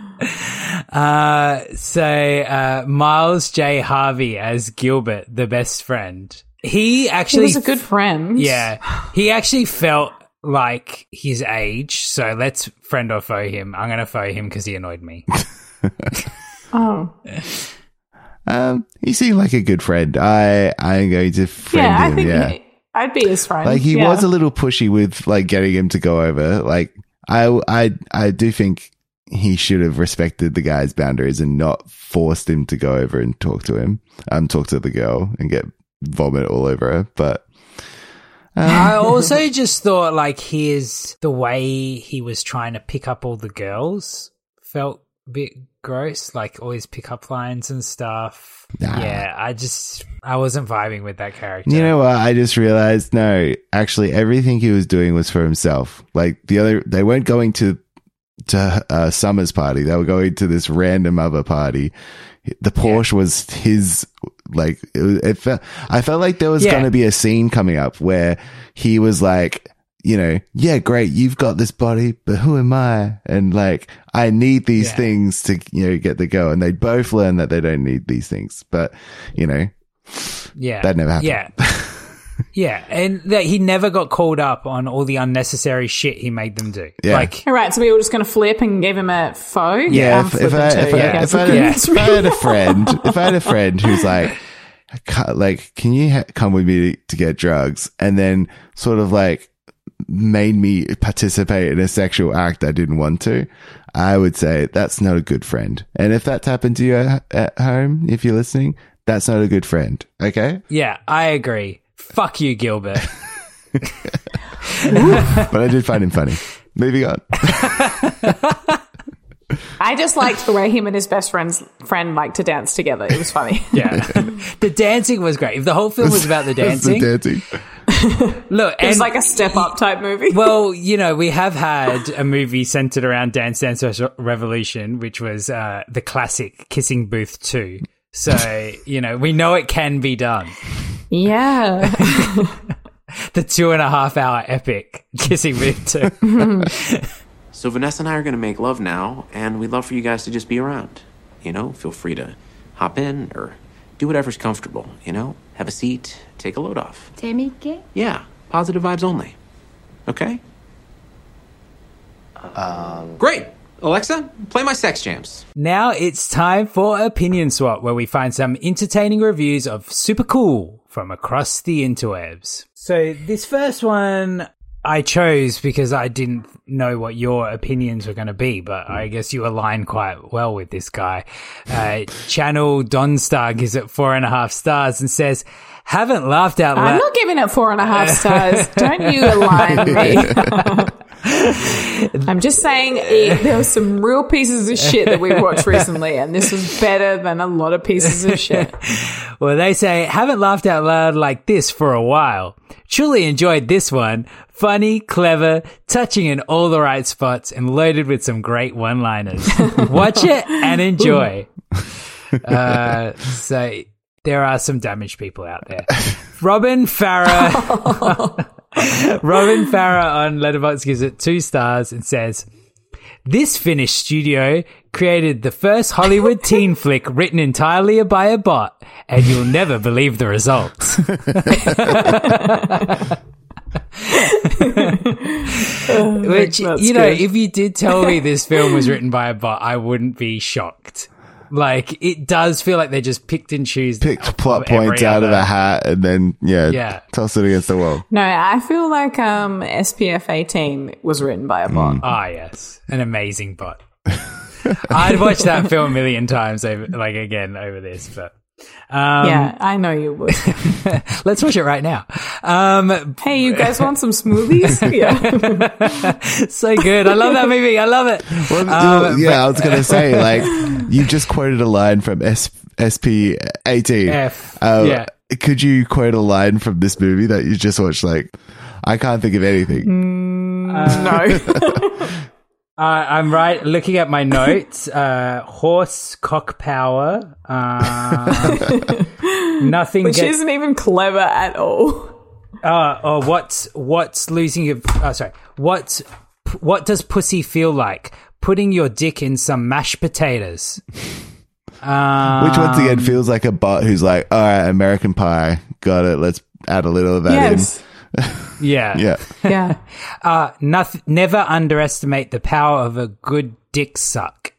Speaker 1: Uh, so uh, Miles J Harvey as Gilbert, the best friend. he
Speaker 4: He
Speaker 1: actually
Speaker 4: was a good friend.
Speaker 1: Yeah, he actually felt like his age. So let's friend or foe him. I'm going to foe him because he annoyed me.
Speaker 4: Oh.
Speaker 5: Um, he seemed like a good friend. I I'm going to friend
Speaker 4: Yeah, I
Speaker 5: him.
Speaker 4: think
Speaker 5: yeah,
Speaker 4: he- I'd be his friend.
Speaker 5: like he
Speaker 4: yeah.
Speaker 5: was a little pushy with like getting him to go over. Like I I I do think he should have respected the guy's boundaries and not forced him to go over and talk to him. Um, talk to the girl and get vomit all over her. But
Speaker 1: I also just thought like his the way he was trying to pick up all the girls felt a bit gross, like all his pickup lines and stuff.
Speaker 5: Nah.
Speaker 1: Yeah, I just I wasn't vibing with that character.
Speaker 5: You know what? I just realized no, actually, everything he was doing was for himself. Like the other, they weren't going to to uh, Summer's party. They were going to this random other party. The Porsche was his. Like it, it felt, I felt like there was
Speaker 1: Yeah.
Speaker 5: going to be a scene coming up where he was like, you know, yeah, great, you've got this body, but who am I? And like, I need these
Speaker 1: Yeah.
Speaker 5: things to you know get the go. And they both learn that they don't need these things, but you know,
Speaker 1: yeah,
Speaker 5: that never happened.
Speaker 1: Yeah, <laughs> yeah, and that he never got called up on all the unnecessary shit he made them do.
Speaker 5: Yeah.
Speaker 1: Like,
Speaker 4: All right, so we were just going to flip and give him a foe.
Speaker 5: Yeah,
Speaker 4: I'm
Speaker 5: if, if, I, if, I,
Speaker 4: yeah.
Speaker 5: if, I,
Speaker 1: Yeah.
Speaker 5: if I had a friend, if I had a friend who's like, like, can you ha- come with me to get drugs? And then sort of like made me participate in a sexual act I didn't want to, I would say that's not a good friend. And if that's happened to you at, at home, if you're listening, that's not a good friend. Okay.
Speaker 1: yeah, I agree. Fuck you, Gilbert. <laughs> <laughs>
Speaker 5: But I did find him funny. Moving on. <laughs>
Speaker 4: I just liked the way him and his best friend's friend liked to dance together. It was funny.
Speaker 1: Yeah, the dancing was great. If the whole film was about the
Speaker 5: That's the
Speaker 1: dancing,
Speaker 5: dancing. <laughs>
Speaker 1: look,
Speaker 4: It was
Speaker 1: and-
Speaker 4: like a step up type movie. <laughs>
Speaker 1: well, you know, we have had a movie centered around Dance Dance Revolution, which was uh, the classic Kissing Booth 2. So, <laughs> you know, we know it can be done.
Speaker 4: yeah.
Speaker 1: The two and a half hour epic Kissing Booth 2.
Speaker 9: So Vanessa and I are going to make love now, and we'd love for you guys to just be around. You know, feel free to hop in or do whatever's comfortable, you know? Have a seat, take a load off.
Speaker 2: Temike?
Speaker 9: Yeah, positive vibes only. Okay? Um, Great! Alexa, play my sex jams.
Speaker 1: Now it's time for Opinion Swap, where we find some entertaining reviews of Super Cool from across the interwebs. So, this first one I chose because I didn't know what your opinions were going to be, but I hmm. guess you align quite well with this guy. Uh, Channel Donstag is at four and a half stars and says, haven't laughed out loud.
Speaker 4: I'm not giving it four and a half <laughs> stars. Don't you align me. <laughs> I'm just saying eh, there were some real pieces of shit that we watched <laughs> recently, and this was better than a lot of pieces of shit.
Speaker 1: Well, they say, haven't laughed out loud like this for a while. Truly enjoyed this one. Funny, clever, touching in all the right spots, and loaded with some great one liners. Watch it and enjoy. Uh, so there are some damaged people out there. Robin Farah. <laughs> Robin Farah on Letterboxd gives it two stars and says, this Finnish studio created the first Hollywood teen <laughs> flick written entirely by a bot, and you'll never believe the results. <laughs> Which, you know,
Speaker 4: good.
Speaker 1: if you did tell me this film was written by a bot, I wouldn't be shocked. Like, it does feel like they just picked and choose
Speaker 5: Picked plot points out of a hat and then, yeah,
Speaker 1: Yeah.
Speaker 5: toss it against the wall.
Speaker 4: No, I feel like um, SPF 18 was written by a bot.
Speaker 1: Ah, yes, an amazing bot. <laughs> I'd watch that film a million times over, like again over this, but um,
Speaker 4: yeah, I know you would. <laughs>
Speaker 1: let's watch it right now. Um,
Speaker 4: hey, you guys want some smoothies? <laughs> yeah. <laughs>
Speaker 1: so good. I love that movie. I love it.
Speaker 5: Well,
Speaker 1: Um,
Speaker 5: yeah, I was gonna say like you just quoted a line from S- SP eighteen.
Speaker 1: F,
Speaker 5: Uh,
Speaker 1: yeah.
Speaker 5: Could you quote a line from this movie that you just watched? Like, I can't think of anything.
Speaker 4: no.
Speaker 1: Uh, I'm right. Looking at my notes, uh, horse cock power. Uh, <laughs> nothing.
Speaker 4: Which
Speaker 1: gets-
Speaker 4: isn't even clever at all.
Speaker 1: Uh, oh, what's what's losing your? Oh, sorry. What's what does pussy feel like? Putting your dick in some mashed potatoes. Um,
Speaker 5: Which once again feels like a bot who's like, all right, American Pie, got it. Let's add a little of that
Speaker 4: Yes.
Speaker 5: In. <laughs> Yeah.
Speaker 4: Yeah.
Speaker 1: Uh, noth- never underestimate the power of a good dick suck.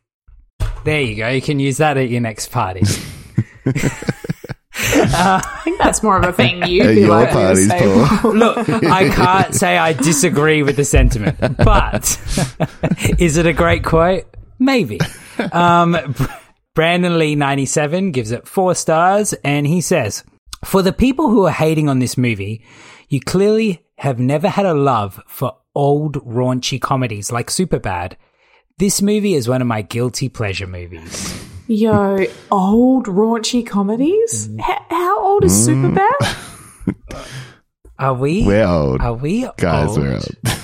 Speaker 1: There you go. You can use that at your next party. <laughs>
Speaker 4: I think that's more of a thing you'd
Speaker 5: At your
Speaker 4: like
Speaker 5: parties, Paul. <laughs>
Speaker 1: Look, I can't say I disagree with the sentiment, but is it a great quote? Maybe. Um, Brandon Lee 97 gives it four stars and he says, For the people who are hating on this movie, you clearly have never had a love for old raunchy comedies like Superbad. This movie is one of my guilty pleasure movies.
Speaker 4: Yo, old raunchy comedies?
Speaker 5: Mm.
Speaker 4: H- how old is Superbad? <laughs>
Speaker 1: Are we?
Speaker 5: We're old.
Speaker 1: Are we?
Speaker 5: Guys,
Speaker 1: old?
Speaker 5: we're old. <laughs>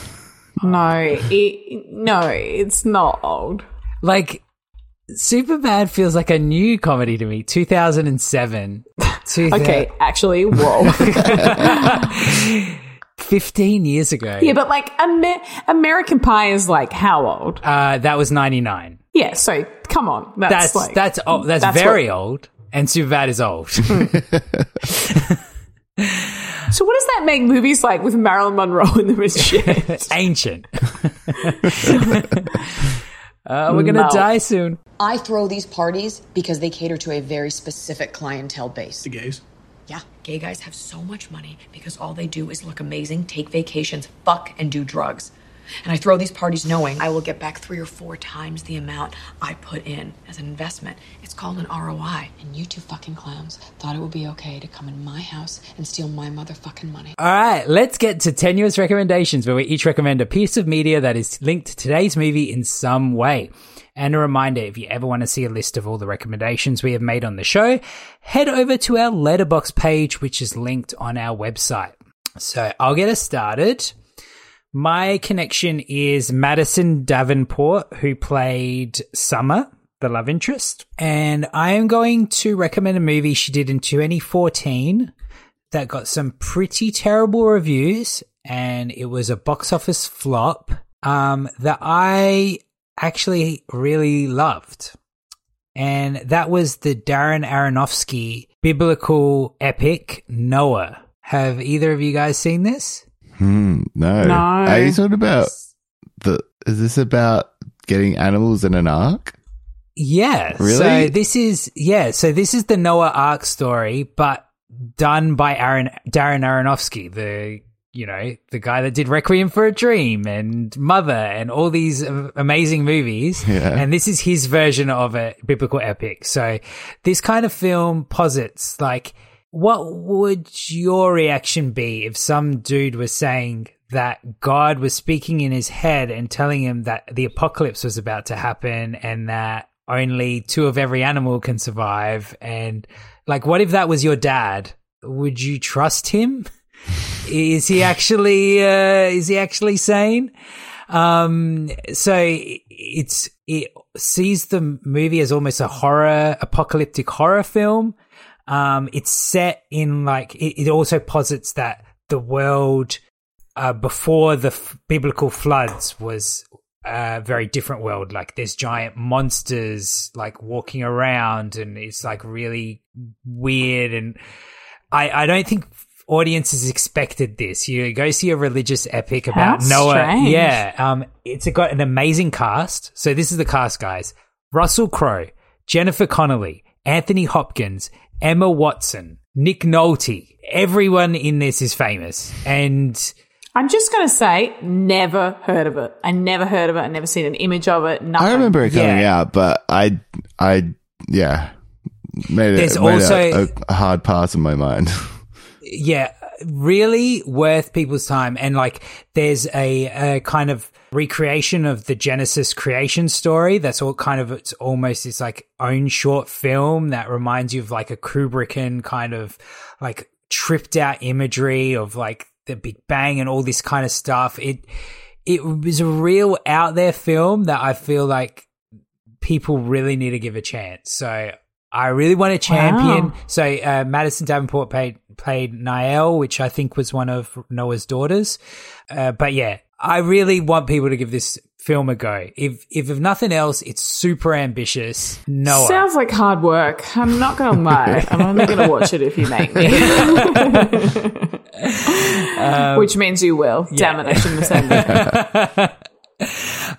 Speaker 4: No, it, no, it's not old.
Speaker 1: Like, Superbad feels like a new comedy to me. 2007. <laughs>
Speaker 4: Okay, actually, whoa. <laughs>
Speaker 1: 15 years ago.
Speaker 4: yeah, but like Amer- American Pie is like how old?
Speaker 1: Uh, that was 99.
Speaker 4: Yeah, so come on, that's
Speaker 1: That's
Speaker 4: like
Speaker 1: that's that's,
Speaker 4: that's
Speaker 1: very
Speaker 4: what-
Speaker 1: old, and Superbad is old. <laughs>
Speaker 4: So what does that make movies like with Marilyn Monroe in them as shit?
Speaker 1: Ancient. Uh, we're gonna die soon.
Speaker 10: I throw these parties because they cater to a very specific clientele base. The
Speaker 11: gays?
Speaker 10: Yeah, gay guys have so much money because all they do is look amazing, take vacations, fuck, and do drugs. And I throw these parties knowing I will get back three or four times the amount I put in as an investment. It's called an ROI. And you two fucking clowns thought it would be okay to come in my house and steal my motherfucking money.
Speaker 1: All right, let's get to tenuous recommendations where we each recommend a piece of media that is linked to today's movie in some way. And a reminder, if you ever want to see a list of all the recommendations we have made on the show, head over to our Letterboxd page, which is linked on our website. So I'll get us started. My connection is Madison Davenport, who played Summer, the love interest. And I am going to recommend a movie she did in 2014 that got some pretty terrible reviews and it was a box office flop um, that I actually really loved. And that was the Darren Aronofsky biblical epic Noah. Have either of you guys seen this?
Speaker 5: Hmm, no.
Speaker 4: No.
Speaker 5: Are you talking about the? Is this about getting animals in an ark?
Speaker 1: Yeah.
Speaker 5: Really?
Speaker 1: So this is yeah. So this is the Noah Ark story, but done by Aaron Darren Aronofsky, the you know the guy that did Requiem for a Dream and Mother and all these amazing movies.
Speaker 5: Yeah.
Speaker 1: And this is his version of a biblical epic. So this kind of film posits like. What would your reaction be if some dude was saying that God was speaking in his head and telling him that the apocalypse was about to happen and that only two of every animal can survive? And like, what if that was your dad? Would you trust him? <laughs> is he actually, uh, is he actually sane? Um, so it's, it sees the movie as almost a horror, apocalyptic horror film. Um, it's set in like, it, it also posits that the world, uh, before the f- biblical floods was a very different world. Like there's giant monsters like walking around and it's like really weird. And I, I don't think audiences expected this. You go see a religious epic about
Speaker 4: How
Speaker 1: Noah.
Speaker 4: strange.
Speaker 1: Yeah. Um, it's got an amazing cast. So this is the cast, guys. Russell Crowe, Jennifer Connelly, Anthony Hopkins, Emma Watson, Nick Nolte. Everyone in this is famous. And
Speaker 4: I'm just gonna say, never heard of it. I never heard of it. I never seen an image of it. Nothing.
Speaker 5: I remember it coming
Speaker 1: Yeah.
Speaker 5: out, but I, I, yeah, made it,
Speaker 1: There's
Speaker 5: made
Speaker 1: also-
Speaker 5: a, a hard pass in my mind. <laughs>
Speaker 1: yeah, really worth people's time. And like, there's a, a kind of recreation of the Genesis creation story. That's all kind of, it's almost its like own short film that reminds you of like a Kubrickian kind of like tripped out imagery of like the Big Bang and all this kind of stuff. It, it was a real out there film that I feel like people really need to give a chance. So I really want to champion.
Speaker 4: Wow.
Speaker 1: So uh, Madison Davenport played played Na'el, which I think was one of Noah's daughters. Uh, but yeah, I really want people to give this film a go. If if of nothing else, it's super ambitious. Noah.
Speaker 4: Sounds like hard work. I'm not going <laughs> to lie. I'm only going to watch it if you make me. <laughs> Which means you will. Damn it, I shouldn't have said that. <laughs>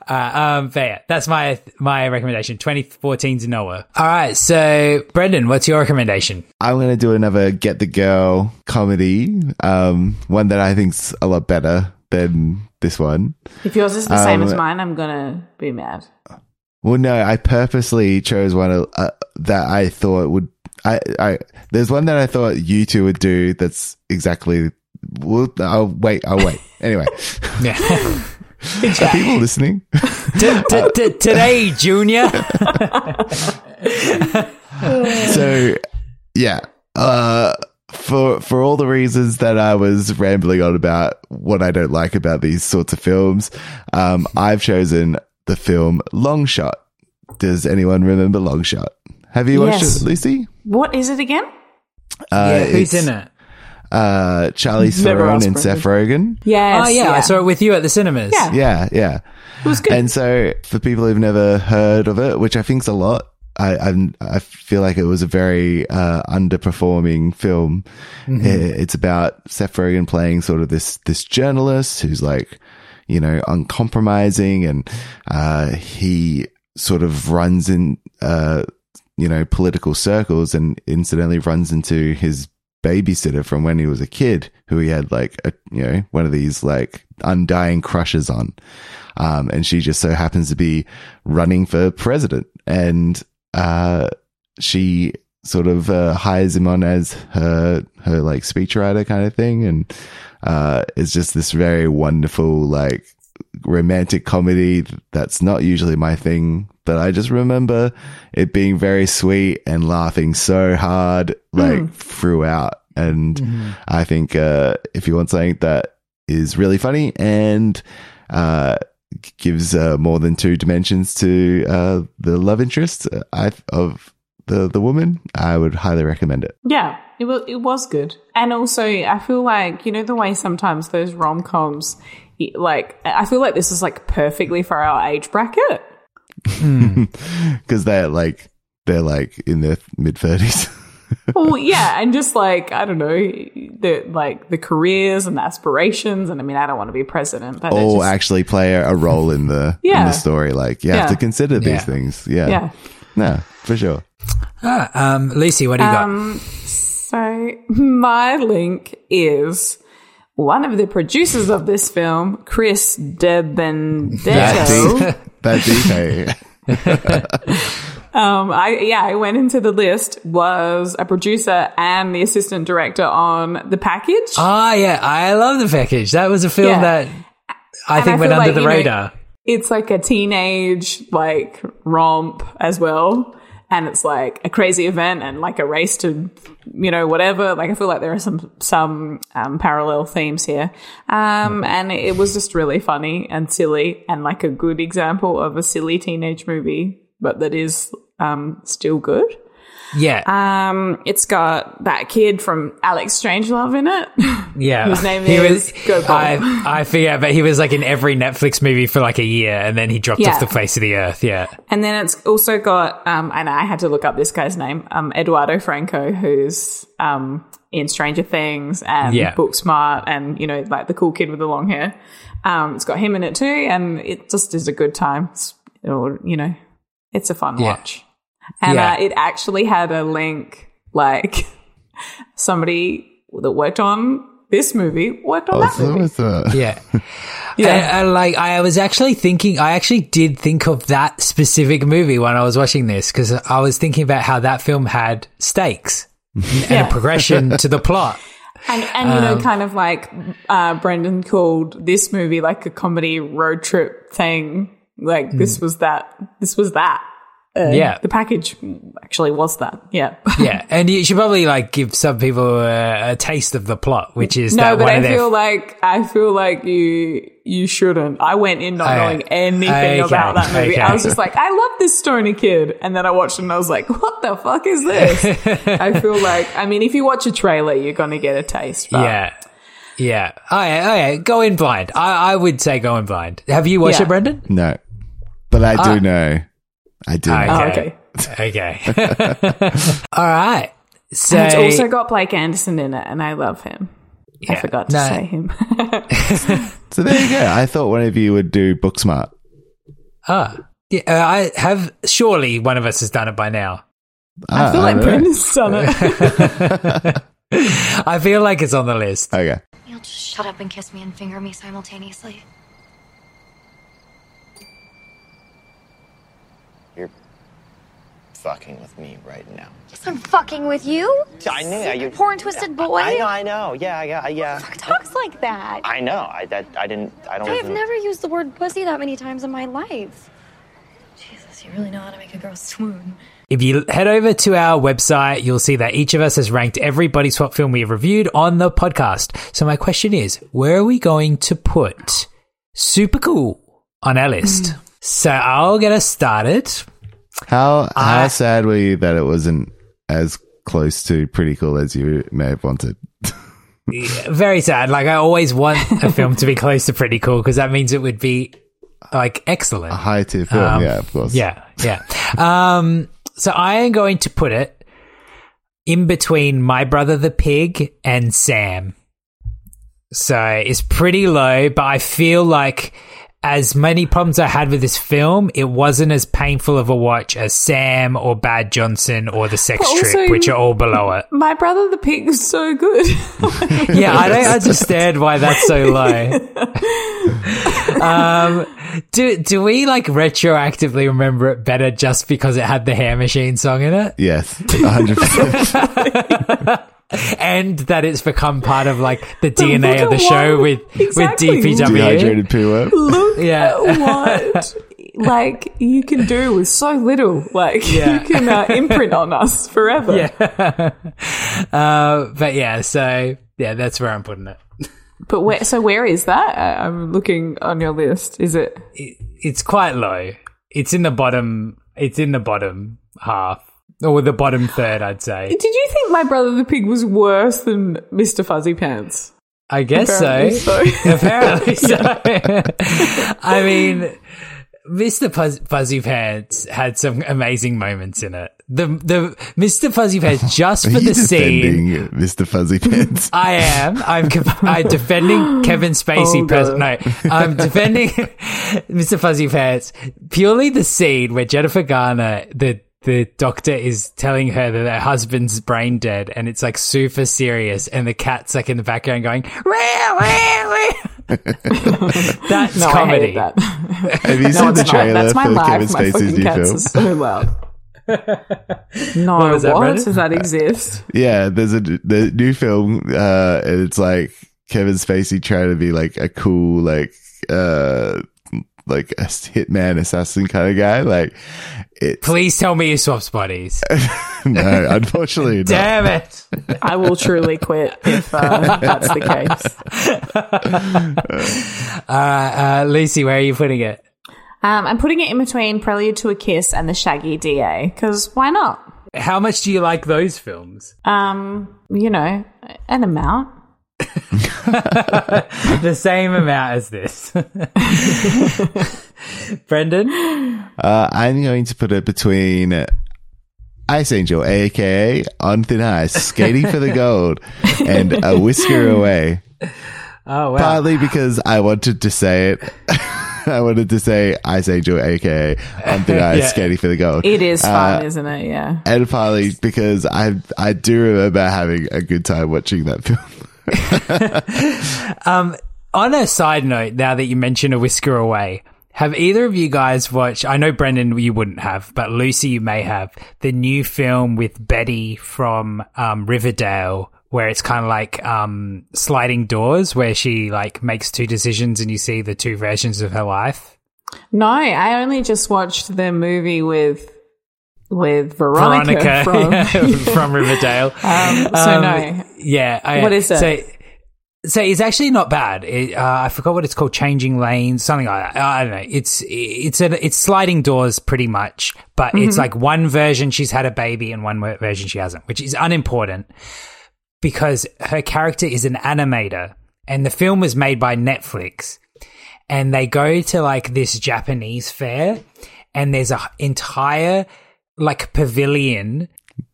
Speaker 1: Uh, um, but yeah, that's my my recommendation. 2014's Noah. All right, so Brendan, what's your recommendation?
Speaker 5: I'm going to do another Get the Girl comedy, um, one that I think's a lot better than this one.
Speaker 4: If yours is the same
Speaker 5: Um,
Speaker 4: as mine, I'm going to be mad.
Speaker 5: Well, no, I purposely chose one uh, that I thought would. I, I there's one that I thought you two would do. That's exactly. Well, I'll wait. I'll wait. Anyway, <laughs>
Speaker 1: Yeah. <laughs>
Speaker 5: are people listening? <laughs>
Speaker 1: T- t- t- today, Junior.
Speaker 5: so yeah uh for for all the reasons that I was rambling on about what I don't like about these sorts of films, um, I've chosen the film Long Shot. Does anyone remember Long Shot? Have you watched
Speaker 4: Yes.
Speaker 5: it, Lucy?
Speaker 4: What is it again?
Speaker 5: Uh,
Speaker 1: yeah, who's in it?
Speaker 5: Uh, Charlie
Speaker 4: Never
Speaker 5: Theron and
Speaker 4: Brendan.
Speaker 5: Seth Rogen.
Speaker 4: Yes.
Speaker 1: oh yeah, I saw it with you at the cinemas.
Speaker 4: Yeah.
Speaker 5: Yeah, yeah.
Speaker 4: It was good.
Speaker 5: And so, for people who've never heard of it, which I think's a lot, I I'm, I feel like it was a very uh, underperforming film.
Speaker 4: Mm-hmm.
Speaker 5: It's about Seth Rogen playing sort of this this journalist who's like, you know, uncompromising, and uh, he sort of runs in, uh, you know, political circles, and incidentally runs into his babysitter from when he was a kid, who he had like a you know one of these like undying crushes on um, and she just so happens to be running for president, and uh, she sort of uh, hires him on as her her like speechwriter kind of thing, and uh, it's just this very wonderful like romantic comedy that's not usually my thing. But I just remember it being very sweet and laughing so hard like throughout. And I think uh, if you want something that is really funny and uh, gives uh, more than two dimensions to uh, the love interest uh, of the the woman, I would highly recommend it.
Speaker 4: Yeah, it was it was good, and also I feel like you know the way sometimes those rom coms, like I feel like this is like perfectly for our age bracket. <laughs>
Speaker 5: because they're like they're like in their mid thirties. <laughs>
Speaker 4: well, yeah, and just like I don't know, the like the careers and the aspirations, and I mean I don't want to be president, but it
Speaker 5: All
Speaker 4: just,
Speaker 5: actually play a role in the in the story. Like you have to consider these
Speaker 1: Yeah.
Speaker 5: things. Yeah,
Speaker 4: yeah.
Speaker 5: no, for sure.
Speaker 1: Ah, um, Lucy, what do you got?
Speaker 4: Um, so my link is one of the producers of this film, Chris
Speaker 5: That
Speaker 4: DeBenedetto. <laughs>
Speaker 5: that deep. Hey. <laughs> <laughs>
Speaker 4: Um, I yeah, I went into the list was a producer and the assistant director on The Package.
Speaker 1: Ah, yeah, I love the package. That was a film
Speaker 4: Yeah.
Speaker 1: that I
Speaker 4: And
Speaker 1: think
Speaker 4: I
Speaker 1: went under
Speaker 4: like,
Speaker 1: the
Speaker 4: you know,
Speaker 1: radar.
Speaker 4: It's like a teenage like romp as well, and it's like a crazy event and like a race to you know whatever. Like I feel like there are some some um, parallel themes here, um, and it was just really funny and silly and like a good example of a silly teenage movie, but that is um, still good.
Speaker 1: yeah,
Speaker 4: Um, it's got that kid from Alex Strangelove in it. <laughs>
Speaker 1: yeah.
Speaker 4: his name
Speaker 1: He
Speaker 4: is
Speaker 1: was-. I, I forget, but he was like in every Netflix movie for like a year, and then he dropped
Speaker 4: Yeah.
Speaker 1: off the face of the earth. Yeah,
Speaker 4: And then it's also got, um, and I had to look up this guy's name, um, Eduardo Franco, who's um, in Stranger Things and
Speaker 1: Yeah.
Speaker 4: Booksmart, and you know, like the cool kid with the long hair. Um, it's got him in it too, and it just is a good time. It's, you know, it's a fun
Speaker 1: Yeah.
Speaker 4: watch. And
Speaker 1: Yeah.
Speaker 4: uh, it actually had a link, like somebody that worked on this movie worked on that
Speaker 5: Also,
Speaker 4: movie.
Speaker 5: it's, uh,
Speaker 1: yeah. <laughs>
Speaker 4: Yeah.
Speaker 1: And, and, like I was actually thinking, I actually did think of that specific movie when I was watching this because I was thinking about how that film had stakes and
Speaker 4: Yeah.
Speaker 1: a progression to the plot. <laughs>
Speaker 4: And and you
Speaker 1: Um,
Speaker 4: know, kind of like uh, Brendan called this movie like a comedy road trip thing. Like this was that. This was that. Uh.
Speaker 1: Yeah.
Speaker 4: the package actually was that. Yeah. <laughs>
Speaker 1: yeah, and you should probably like give some people a, a taste of the plot, which is
Speaker 4: no,
Speaker 1: that
Speaker 4: but
Speaker 1: one
Speaker 4: I
Speaker 1: of their
Speaker 4: feel like I feel like you you shouldn't. I went in not
Speaker 1: Okay.
Speaker 4: knowing anything
Speaker 1: Okay.
Speaker 4: about that movie.
Speaker 1: Okay.
Speaker 4: I was just like, I love this Stony kid, and then I watched it and I was like, what the fuck is this? <laughs> I feel like, I mean, if you watch a trailer, you're gonna get a taste. But
Speaker 1: yeah. Yeah. Oh, yeah, oh, yeah. Go in blind. I, I would say go in blind. Have you watched
Speaker 4: Yeah.
Speaker 1: it, Brendan?
Speaker 5: No, but I do
Speaker 1: Ah.
Speaker 5: know. I do. know.
Speaker 4: Oh,
Speaker 1: Okay.
Speaker 4: okay.
Speaker 1: Okay. <laughs> <laughs> All right. So
Speaker 4: And it's also got Blake Anderson in it, and I love him. I forgot to
Speaker 1: No.
Speaker 4: say him. <laughs>
Speaker 5: So there you go. I thought one of you would do Booksmart.
Speaker 1: Ah. Yeah, uh, I have. Surely one of us has done it by now.
Speaker 4: I feel like
Speaker 5: don't.
Speaker 4: Brendan's done it.
Speaker 1: I feel like it's on the list.
Speaker 5: Okay.
Speaker 11: You'll just shut up and kiss me and finger me simultaneously.
Speaker 3: Fucking with me right now.
Speaker 11: Yes, I'm fucking with you.
Speaker 3: I knew
Speaker 11: You
Speaker 3: you.
Speaker 11: porn twisted boy.
Speaker 3: I know. I know. Yeah. Yeah. Yeah.
Speaker 11: Talks like that.
Speaker 3: I know. I that I didn't. I don't.
Speaker 11: I have never used the word pussy that many times in my life. Jesus, you really know how to make a girl swoon.
Speaker 1: If you head over to our website, you'll see that each of us has ranked every body swap film we have reviewed on the podcast. So my question is, where are we going to put Super Cool on our list? Hmm. so I'll get us started.
Speaker 5: How how
Speaker 1: I-
Speaker 5: sad were you that it wasn't as close to pretty cool as you may have wanted?
Speaker 1: Very sad. Like I always want a film to be <laughs> close to pretty cool because that means it would be like excellent.
Speaker 5: A high tier film,
Speaker 1: Um,
Speaker 5: yeah, of course.
Speaker 1: Yeah, yeah. Um, so I am going to put it in between My Brother the Pig and Sam. So it's pretty low, but I feel like as many problems I had with this film, it wasn't as painful of a watch as Sam or Bad Johnson or The Sex
Speaker 4: But
Speaker 1: Trip, which are all below it. <laughs>
Speaker 4: My brother the pig is so good. <laughs>
Speaker 1: Yeah, I don't understand why that's so low. um, do do we like retroactively remember it better just because it had the Hair Machine song in it,
Speaker 5: Yes, 100%. <laughs> <laughs>
Speaker 1: and that it's become part of like the
Speaker 4: But
Speaker 1: DNA of the show with
Speaker 4: exactly.
Speaker 1: with DPW?
Speaker 5: Dehydrated poo
Speaker 4: Look
Speaker 1: Yeah.
Speaker 4: at what <laughs> like you can do with so little. Like
Speaker 1: Yeah.
Speaker 4: you can uh, imprint on <laughs> us forever.
Speaker 1: Yeah. uh, but yeah, so yeah, that's where I'm putting it.
Speaker 4: But where? So where is that? I'm looking on your list. Is it?
Speaker 1: it. It's quite low. It's in the bottom. It's in the bottom half or the bottom third, I'd say.
Speaker 4: Did you think my brother the pig was worse than Mr. Fuzzy Pants?
Speaker 1: I guess
Speaker 4: Apparently
Speaker 1: so.
Speaker 4: so.
Speaker 1: Apparently so. <laughs> <laughs> I mean, Mr. Fuzz- Fuzzy Pants had some amazing moments in it. The the Mr. Fuzzy Pants just
Speaker 5: Are
Speaker 1: for
Speaker 5: you
Speaker 1: the scene.
Speaker 5: defending Mr. Fuzzy Pants?
Speaker 1: I am. I'm. <laughs> I'm defending Kevin Spacey.
Speaker 4: Oh,
Speaker 1: pers-
Speaker 4: God.
Speaker 1: no, I'm defending Mr. Fuzzy Pants. Purely the scene where Jennifer Garner, the the doctor, is telling her that her husband's brain dead, and it's like super serious, and the cat's like in the background going. "Wah, wah, wah." That's
Speaker 4: No,
Speaker 1: comedy.
Speaker 4: hated that.
Speaker 5: Have you
Speaker 4: no,
Speaker 5: seen
Speaker 4: it's
Speaker 5: the
Speaker 4: not.
Speaker 5: trailer
Speaker 4: That's my
Speaker 5: for
Speaker 4: life.
Speaker 5: Kevin
Speaker 4: my
Speaker 5: Spacey's
Speaker 4: fucking
Speaker 5: new
Speaker 4: cats
Speaker 5: film?
Speaker 4: are so loud. <laughs> No,
Speaker 1: What that,
Speaker 4: what? Does that exist?
Speaker 5: Yeah, there's a the new film. Uh, it's like Kevin Spacey trying to be like a cool, like, uh, like a <laughs> hitman assassin kind of guy. Like, it's
Speaker 1: Please tell me you swaps bodies. <laughs>
Speaker 5: no, unfortunately, not.
Speaker 1: Damn it.
Speaker 4: I will truly quit if uh, that's the case. <laughs>
Speaker 1: Uh, uh, Lucy, where are you putting it?
Speaker 4: Um, I'm putting it in between Prelude to a Kiss and the Shaggy DA because why not?
Speaker 1: How much do you like those films?
Speaker 4: Um, you know, an amount. <laughs>
Speaker 1: the same amount as this. <laughs> Brendan?
Speaker 5: Uh, I'm going to put it between Ice Angel, aka On Thin Ice, Skating for the <laughs> Gold, and A Whisker Away.
Speaker 1: Oh, wow.
Speaker 5: Partly because I wanted to say it. I wanted to say Ice Angel, aka On Thin Ice,
Speaker 1: Yeah.
Speaker 5: Skating for the Gold.
Speaker 4: It is fun,
Speaker 5: Uh,
Speaker 4: isn't it? Yeah.
Speaker 5: and partly because I I do remember having a good time watching that film. <laughs>
Speaker 1: Um, on a side note, now that you mention A Whisker Away, have either of you guys watched, I know Brendan you wouldn't have, but Lucy you may have, the new film with Betty from um, Riverdale, where it's kind of like um, sliding doors, where she like makes two decisions and you see the two versions of her life.
Speaker 4: No, I only just watched the movie with with Veronica,
Speaker 1: Veronica <laughs>
Speaker 4: from.
Speaker 1: from Riverdale. <laughs>
Speaker 4: Um, so no.
Speaker 1: Yeah. I,
Speaker 4: What is it?
Speaker 1: So, so it's actually not bad. It, uh, I forgot what it's called, changing lanes, something like that. I don't know. It's it's a, it's sliding doors pretty much, but it's
Speaker 4: Mhm.
Speaker 1: like one version she's had a baby and one version she hasn't, which is unimportant because her character is an animator and the film was made by Netflix. And they go to like this Japanese fair, and there's a entire like pavilion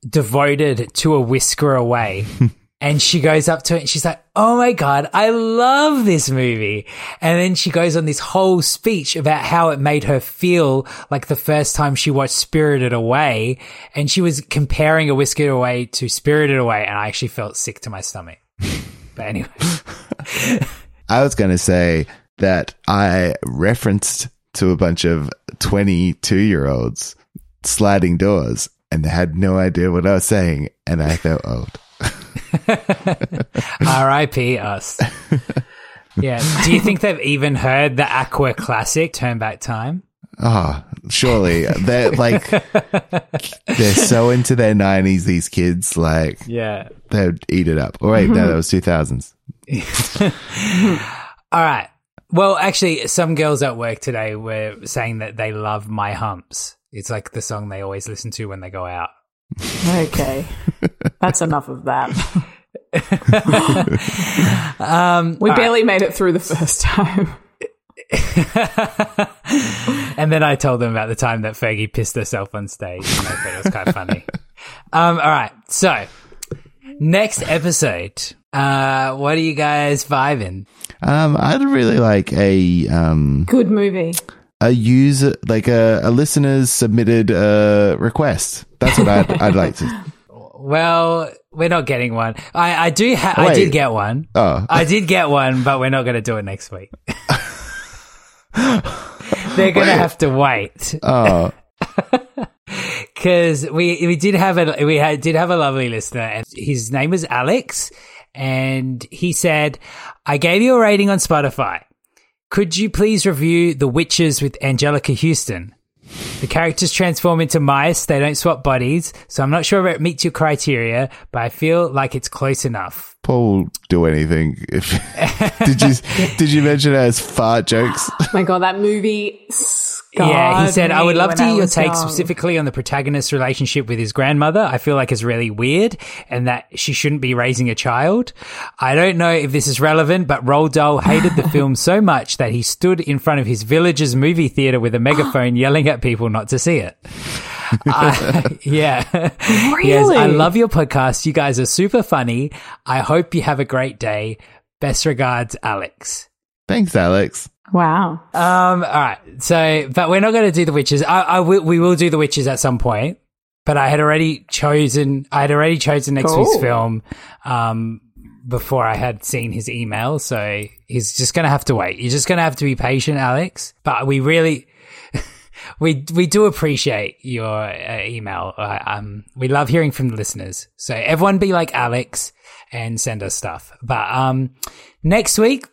Speaker 1: devoted to a whisker away. <laughs> and she goes up to it and she's like, Oh my God, I love this movie. And then she goes on this whole speech about how it made her feel like the first time she watched Spirited Away. And she was comparing a whisker away to Spirited Away. And I actually felt sick to my stomach. <laughs> but anyway.
Speaker 5: I was going to say that I referenced to a bunch of 22 year olds sliding doors and they had no idea what I was saying. And I felt old. <laughs>
Speaker 1: R.I.P. us. Yeah. Do you think they've even heard the Aqua classic Turn Back Time?
Speaker 5: Oh, surely they're like they're so into their nineties. These kids, like,
Speaker 1: Yeah.
Speaker 5: they'd eat it up. Oh wait, no, that was <laughs> two thousands. <laughs>
Speaker 1: All right. Well, actually, some girls at work today were saying that they love My Humps. It's like the song they always listen to when they go out.
Speaker 4: Okay. <laughs> That's enough of that. <laughs>
Speaker 1: Um,
Speaker 4: We
Speaker 1: all
Speaker 4: barely made it through the first time. <laughs>
Speaker 1: and then I told them about the time that Fergie pissed herself on stage. And I thought it was kind of funny. Um, all right. So, next episode. Uh, what are you guys vibing?
Speaker 5: Um, I'd really like a um
Speaker 4: Good movie.
Speaker 5: A user like a, a listener's submitted uh request. That's what I'd I'd like to. <laughs>
Speaker 1: Well, we're not getting one. I, I do. Ha- I did get one.
Speaker 5: Oh.
Speaker 1: I did get one, but we're not going to do it next week. <laughs> They're going to
Speaker 5: Wait.
Speaker 1: have to wait
Speaker 5: Oh, <laughs>
Speaker 1: because we we did have a we had, did have a lovely listener, and his name was Alex, and he said, "I gave you a rating on Spotify. Could you please review The Witches with Anjelica Huston?" The characters transform into mice. They don't swap bodies, so I'm not sure if it meets your criteria, but I feel like it's close enough.
Speaker 5: Paul will do anything. If <laughs> did you did you mention it as fart jokes? <laughs>
Speaker 4: Oh my god, that movie.
Speaker 1: yeah, he said, I would love to hear your take
Speaker 4: take
Speaker 1: specifically on the protagonist's relationship with his grandmother. I feel like it's really weird and that she shouldn't be raising a child. I don't know if this is relevant, but Roald Dahl hated the film so much that he stood in front of his village's movie theater with a megaphone <gasps> yelling at people not to see it. Uh, <laughs> yeah. Yes, I love your podcast. You guys are super funny. I hope you have a great day. Best regards, Alex.
Speaker 5: Thanks, Alex.
Speaker 4: Wow.
Speaker 1: Um. All right. So, but we're not going to do the witches. I, I will, we will do the witches at some point. But I had already chosen. I had already chosen next week's film. Um. Before I had seen his email, so he's just going to have to wait. You're just going to have to be patient, Alex. But we really, we we do appreciate your uh, email. Uh, um, we love hearing from the listeners. So everyone, be like Alex and send us stuff. But um, next week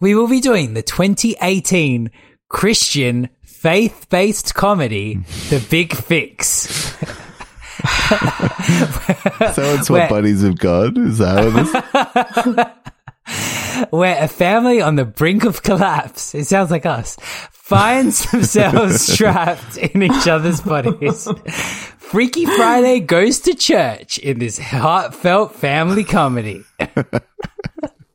Speaker 1: we will be doing the 2018 Christian faith-based comedy, The Big Fix. <laughs>
Speaker 5: Someone swap
Speaker 1: Where-
Speaker 5: buddies of God. Is that what? <laughs>
Speaker 1: where a family on the brink of collapse, it sounds like us, finds <laughs> themselves <laughs> trapped in each other's bodies. Freaky Friday goes to church in this heartfelt family comedy. <laughs>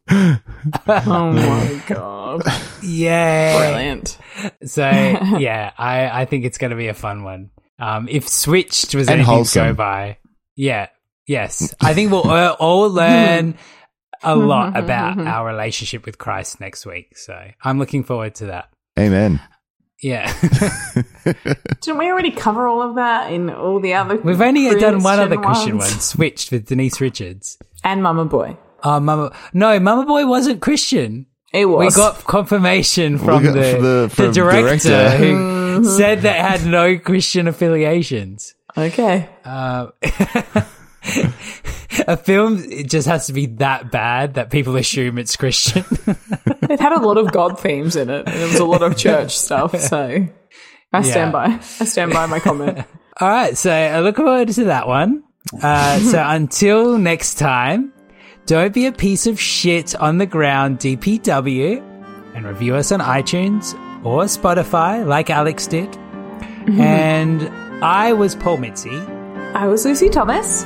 Speaker 4: Oh my god.
Speaker 1: Yay.
Speaker 4: Brilliant.
Speaker 1: So, yeah, I, I think it's going to be a fun one. Um, if Switched was
Speaker 5: And
Speaker 1: anything to go by, yeah, yes. I think we'll uh, all learn a mm-hmm, lot mm-hmm, about mm-hmm. our relationship with Christ next week. So I'm looking forward to that.
Speaker 5: Amen.
Speaker 1: Yeah. <laughs>
Speaker 4: Didn't we already cover all of that in all the other?
Speaker 1: We've only done one other
Speaker 4: Christian
Speaker 1: Christian one,
Speaker 4: ones?
Speaker 1: Switched with Denise Richards.
Speaker 4: and Mama Boy.
Speaker 1: Oh, Mama. No, Mama Boy wasn't Christian.
Speaker 4: It was.
Speaker 1: We got confirmation from
Speaker 5: got
Speaker 1: the,
Speaker 5: from the-
Speaker 1: the, director,
Speaker 5: director.
Speaker 1: who said that it had no Christian affiliations.
Speaker 4: okay.
Speaker 1: Um, <laughs> a film it just has to be that bad that people assume it's Christian. <laughs>
Speaker 4: It had a lot of God themes in it, and it was a lot of church stuff. <laughs> So I stand
Speaker 1: Yeah.
Speaker 4: by. I stand by my comment. <laughs>
Speaker 1: All right, so I look forward to that one. Uh, so until next time, don't be a piece of shit on the ground, DPW, and review us on iTunes or Spotify, like Alex did. And I was Paul Mitzi.
Speaker 4: I was Lucy Thomas.